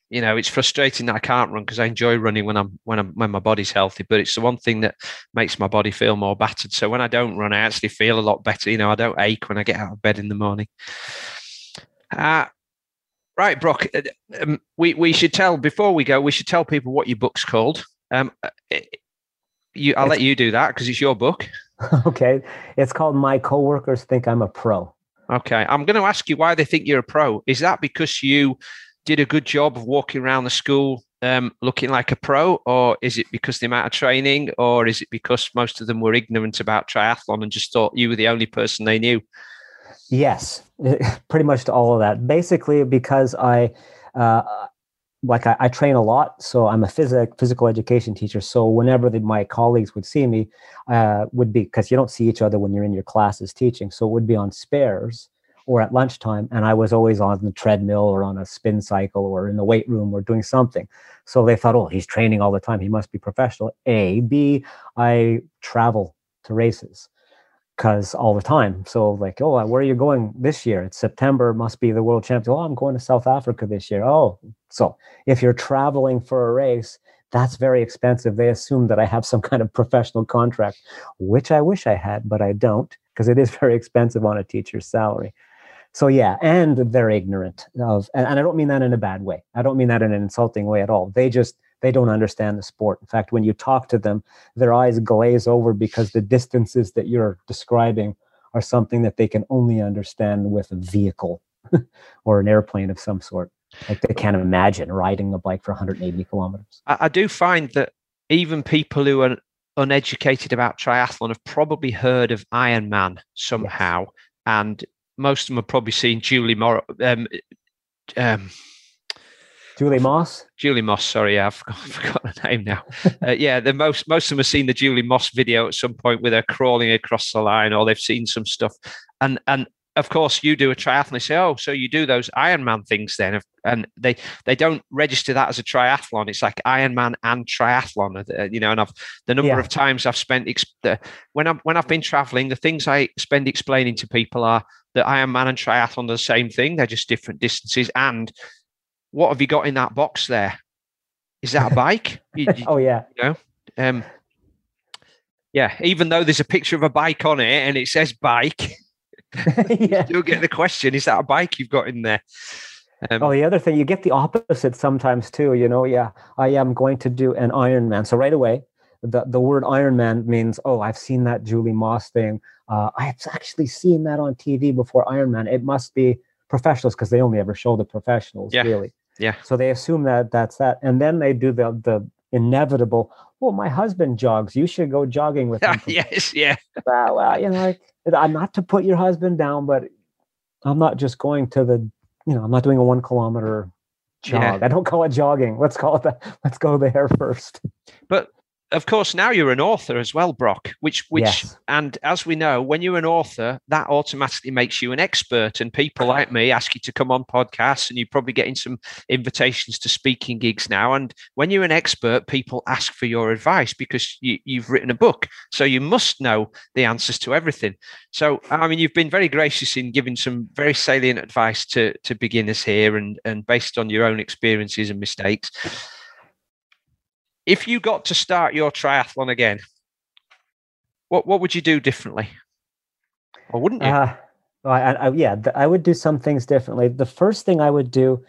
you know, it's frustrating that I can't run because I enjoy running when I'm when I'm when my body's healthy. But it's the one thing that makes my body feel more battered. So when I don't run, I actually feel a lot better. You know, I don't ache when I get out of bed in the morning. Uh, right, Brock. uh, Um, we we should tell before we go. We should tell people what your book's called. Um, uh, you, I'll It's- let you do that because it's your book. okay, it's called "My Coworkers Think I'm a Pro." Okay. I'm going to ask you why they think you're a pro. Is that because you did a good job of walking around the school um, looking like a pro, or is it because the amount of training, or is it because most of them were ignorant about triathlon and just thought you were the only person they knew? Yes, pretty much to all of that. Basically, because I, uh, like, I, I train a lot, so I'm a physic physical education teacher. So whenever the, my colleagues would see me, uh, would be because you don't see each other when you're in your classes teaching. So it would be on spares or at lunchtime, and I was always on the treadmill or on a spin cycle or in the weight room or doing something. So they thought, oh, he's training all the time. He must be professional. A, B, I travel to races because all the time. So like, oh, where are you going this year? It's September. Must be the world champion. Oh, I'm going to South Africa this year. Oh, so if you're traveling for a race, that's very expensive. They assume that I have some kind of professional contract, which I wish I had, but I don't because it is very expensive on a teacher's salary. So yeah, and they're ignorant of, and, I don't mean that in a bad way. I don't mean that in an insulting way at all. They just they don't understand the sport. In fact, when you talk to them, their eyes glaze over because the distances that you're describing are something that they can only understand with a vehicle or an airplane of some sort. Like they can't imagine riding a bike for 180 kilometers. I, I do find that even people who are uneducated about triathlon have probably heard of Ironman somehow, and most of them have probably seen Julie Mor- um, um, Julie Moss? Julie Moss. Sorry, yeah, I've forgot, her name now. Uh, yeah, the most most of them have seen the Julie Moss video at some point with her crawling across the line, or they've seen some stuff. And and of course, you do a triathlon. They say, "Oh, so you do those Ironman things then?" And they they don't register that as a triathlon. It's like Ironman and triathlon, uh, you know. And I've the number Yeah. of times I've spent the, when I'm when I've been traveling, the things I spend explaining to people are that Ironman and triathlon are the same thing. They're just different distances. And what have you got in that box there? Is that a bike? You- you- Oh yeah. um, yeah, even though there's a picture of a bike on it and it says bike, yeah. you'll get the question: Is that a bike you've got in there? Um, Oh, the other thing, you get the opposite sometimes too. You know, yeah, I am going to do an Ironman. So right away, the, the word Ironman means, oh, I've seen that Julie Moss thing. Uh, I've actually seen that on TV before Ironman. It must be professionals because they only ever show the professionals, Yeah. really. Yeah. So they assume that that's that, and then they do the the inevitable. Well, my husband jogs. You should go jogging with him. yes, yeah, well, well, you know, like, I'm not to put your husband down, but I'm not just going to the, you know, I'm not doing a one kilometer jog. Yeah. I don't call it jogging. Let's call it that. Let's go there first. but of course now you're an author as well, Brock. Which, which, Yes. and as we know, when you're an author, that automatically makes you an expert. And people like me ask you to come on podcasts, and you're probably getting some invitations to speaking gigs now. And when you're an expert, people ask for your advice because you, you've written a book, so you must know the answers to everything. So, I mean, you've been very gracious in giving some very salient advice to to beginners here, and and based on your own experiences and mistakes. If you got to start your triathlon again, what what would you do differently, or wouldn't you? Uh, I, I, I- yeah, I would do some things differently. The first thing I would do,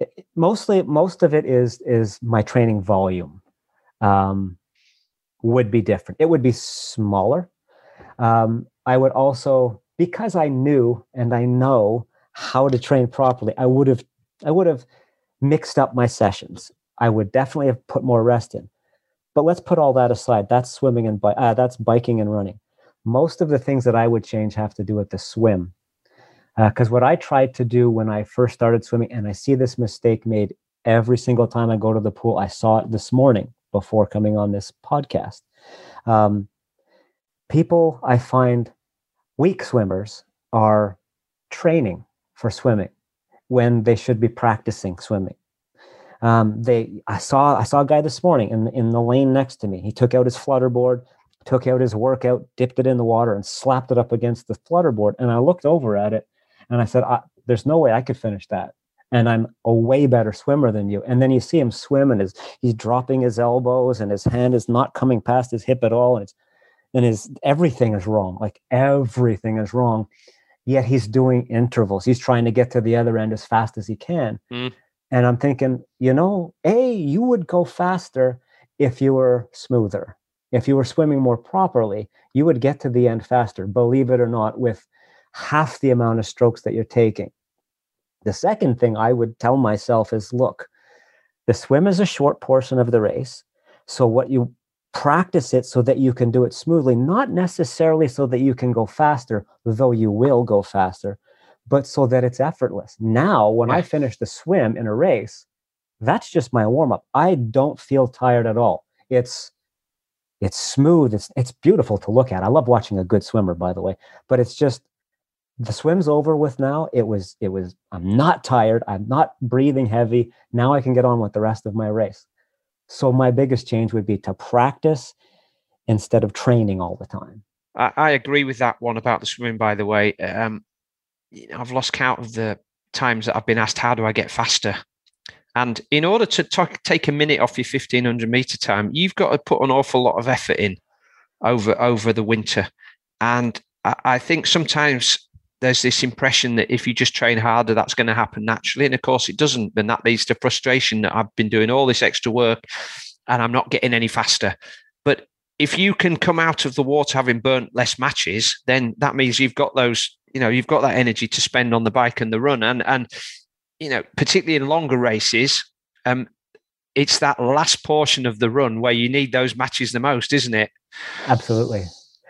i- i- mostly, most of it is is my training volume, um, would be different. It would be smaller. Um, I would also, because I knew and I know how to train properly, I would have, I would have mixed up my sessions. I would definitely have put more rest in. But let's put all that aside. That's swimming and bi- uh, that's biking and running most of the things that I would change have to do with the swim. Because what I tried to do when I first started swimming, and I see this mistake made every single time I go to the pool, I saw it this morning before coming on this podcast. Um, people I find weak swimmers are training for swimming when they should be practicing swimming. Um, they, I saw, I saw a guy this morning in in the lane next to me. He took out his flutter board, took out his workout, dipped it in the water, and slapped it up against the flutterboard. And I looked over at it and I said, There's no way I could finish that. And I'm a way better swimmer than you. And then you see him swim and his, he's dropping his elbows and his hand is not coming past his hip at all. And it's, and his everything is wrong. Like everything is wrong. Yet he's doing intervals. He's trying to get to the other end as fast as he can. Mm. And I'm thinking, you know, A, you would go faster if you were smoother. If you were swimming more properly, you would get to the end faster, believe it or not, with half the amount of strokes that you're taking. The second thing I would tell myself is look, the swim is a short portion of the race. So, what you practice it so that you can do it smoothly, not necessarily so that you can go faster, though you will go faster, but so that it's effortless. Now, when I finish the swim in a race, that's just my warm up. I don't feel tired at all. It's it's smooth. It's it's beautiful to look at. I love watching a good swimmer, by the way. But it's just the swim's over with now. It was it was. I'm not tired. I'm not breathing heavy. Now I can get on with the rest of my race. So my biggest change would be to practice instead of training all the time. I, I agree with that one about the swimming. By the way, um, you know, I've lost count of the times that I've been asked, "How do I get faster?" And in order to take a minute off your 1500 meter time, you've got to put an awful lot of effort in over over the winter. And I, I think sometimes there's this impression that if you just train harder, that's going to happen naturally. And of course, it doesn't. And that leads to frustration that I've been doing all this extra work and I'm not getting any faster. But if you can come out of the water having burnt less matches, then that means you've got those, you know, you've got that energy to spend on the bike and the run. And and you know, particularly in longer races, um, it's that last portion of the run where you need those matches the most, isn't it? Absolutely.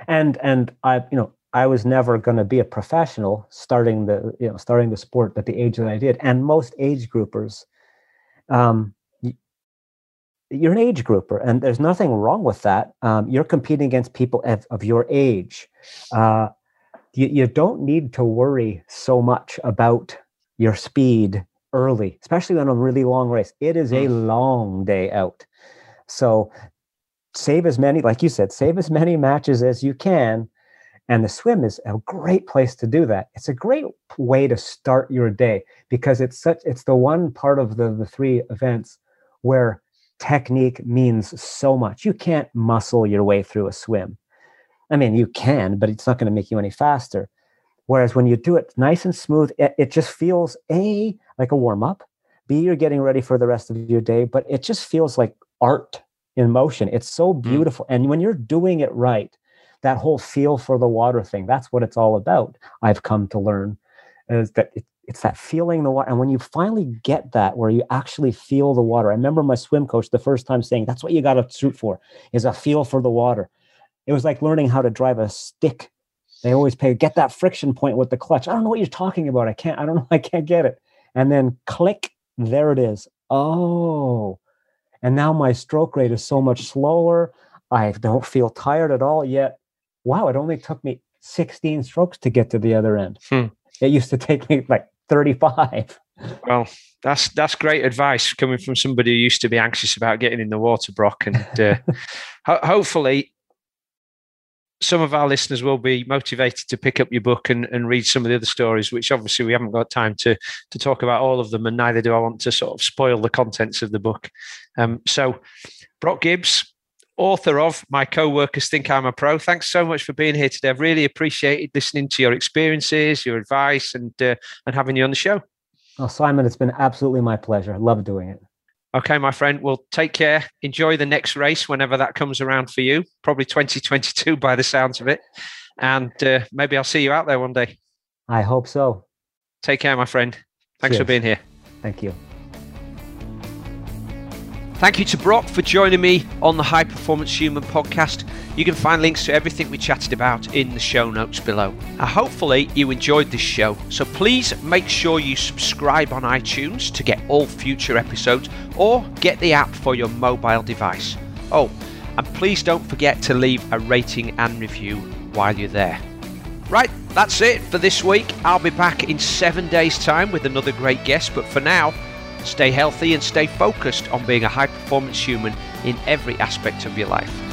And and I, you know, I was never going to be a professional starting the, you know, starting the sport at the age that I did. And most age groupers, um, you're an age grouper, and there's nothing wrong with that. Um, you're competing against people of, of your age. Uh, you, you don't need to worry so much about your speed early, especially on a really long race. It is a mm. long day out. So save as many, like you said, save as many matches as you can. And the swim is a great place to do that. It's a great way to start your day because it's such it's the one part of the, the three events where technique means so much. You can't muscle your way through a swim. I mean, you can, but it's not going to make you any faster. Whereas when you do it nice and smooth, it, it just feels A, like a warm up, B, you're getting ready for the rest of your day, but it just feels like art in motion. It's so mm. beautiful. Mm. And when you're doing it right, that whole feel for the water thing, that's what it's all about. I've come to learn is that it, it's that feeling the water. And when you finally get that, where you actually feel the water, I remember my swim coach the first time saying, that's what you got to shoot for is a feel for the water. It was like learning how to drive a stick they always pay get that friction point with the clutch. I don't know what you're talking about. I can't, I don't know, I can't get it. And then click, there it is. Oh. And now my stroke rate is so much slower. I don't feel tired at all yet. Wow, it only took me 16 strokes to get to the other end. Hmm. It used to take me like 35. Well, that's that's great advice coming from somebody who used to be anxious about getting in the water, Brock. And uh, ho- hopefully, some of our listeners will be motivated to pick up your book and, and read some of the other stories, which obviously we haven't got time to to talk about all of them, and neither do I want to sort of spoil the contents of the book. Um, so, Brock Gibbs, author of My Co-workers Think I'm a Pro. Thanks so much for being here today. I've really appreciated listening to your experiences, your advice, and uh, and having you on the show. Oh, Simon, it's been absolutely my pleasure. I love doing it. Okay, my friend. Well, take care. Enjoy the next race whenever that comes around for you. Probably 2022 by the sounds of it. And uh, maybe I'll see you out there one day. I hope so. Take care, my friend. Thanks Cheers. for being here. Thank you. Thank you to Brock for joining me on the High Performance Human podcast. You can find links to everything we chatted about in the show notes below. Uh, hopefully, you enjoyed this show, so please make sure you subscribe on iTunes to get all future episodes or get the app for your mobile device. Oh, and please don't forget to leave a rating and review while you're there. Right, that's it for this week. I'll be back in seven days' time with another great guest, but for now, Stay healthy and stay focused on being a high performance human in every aspect of your life.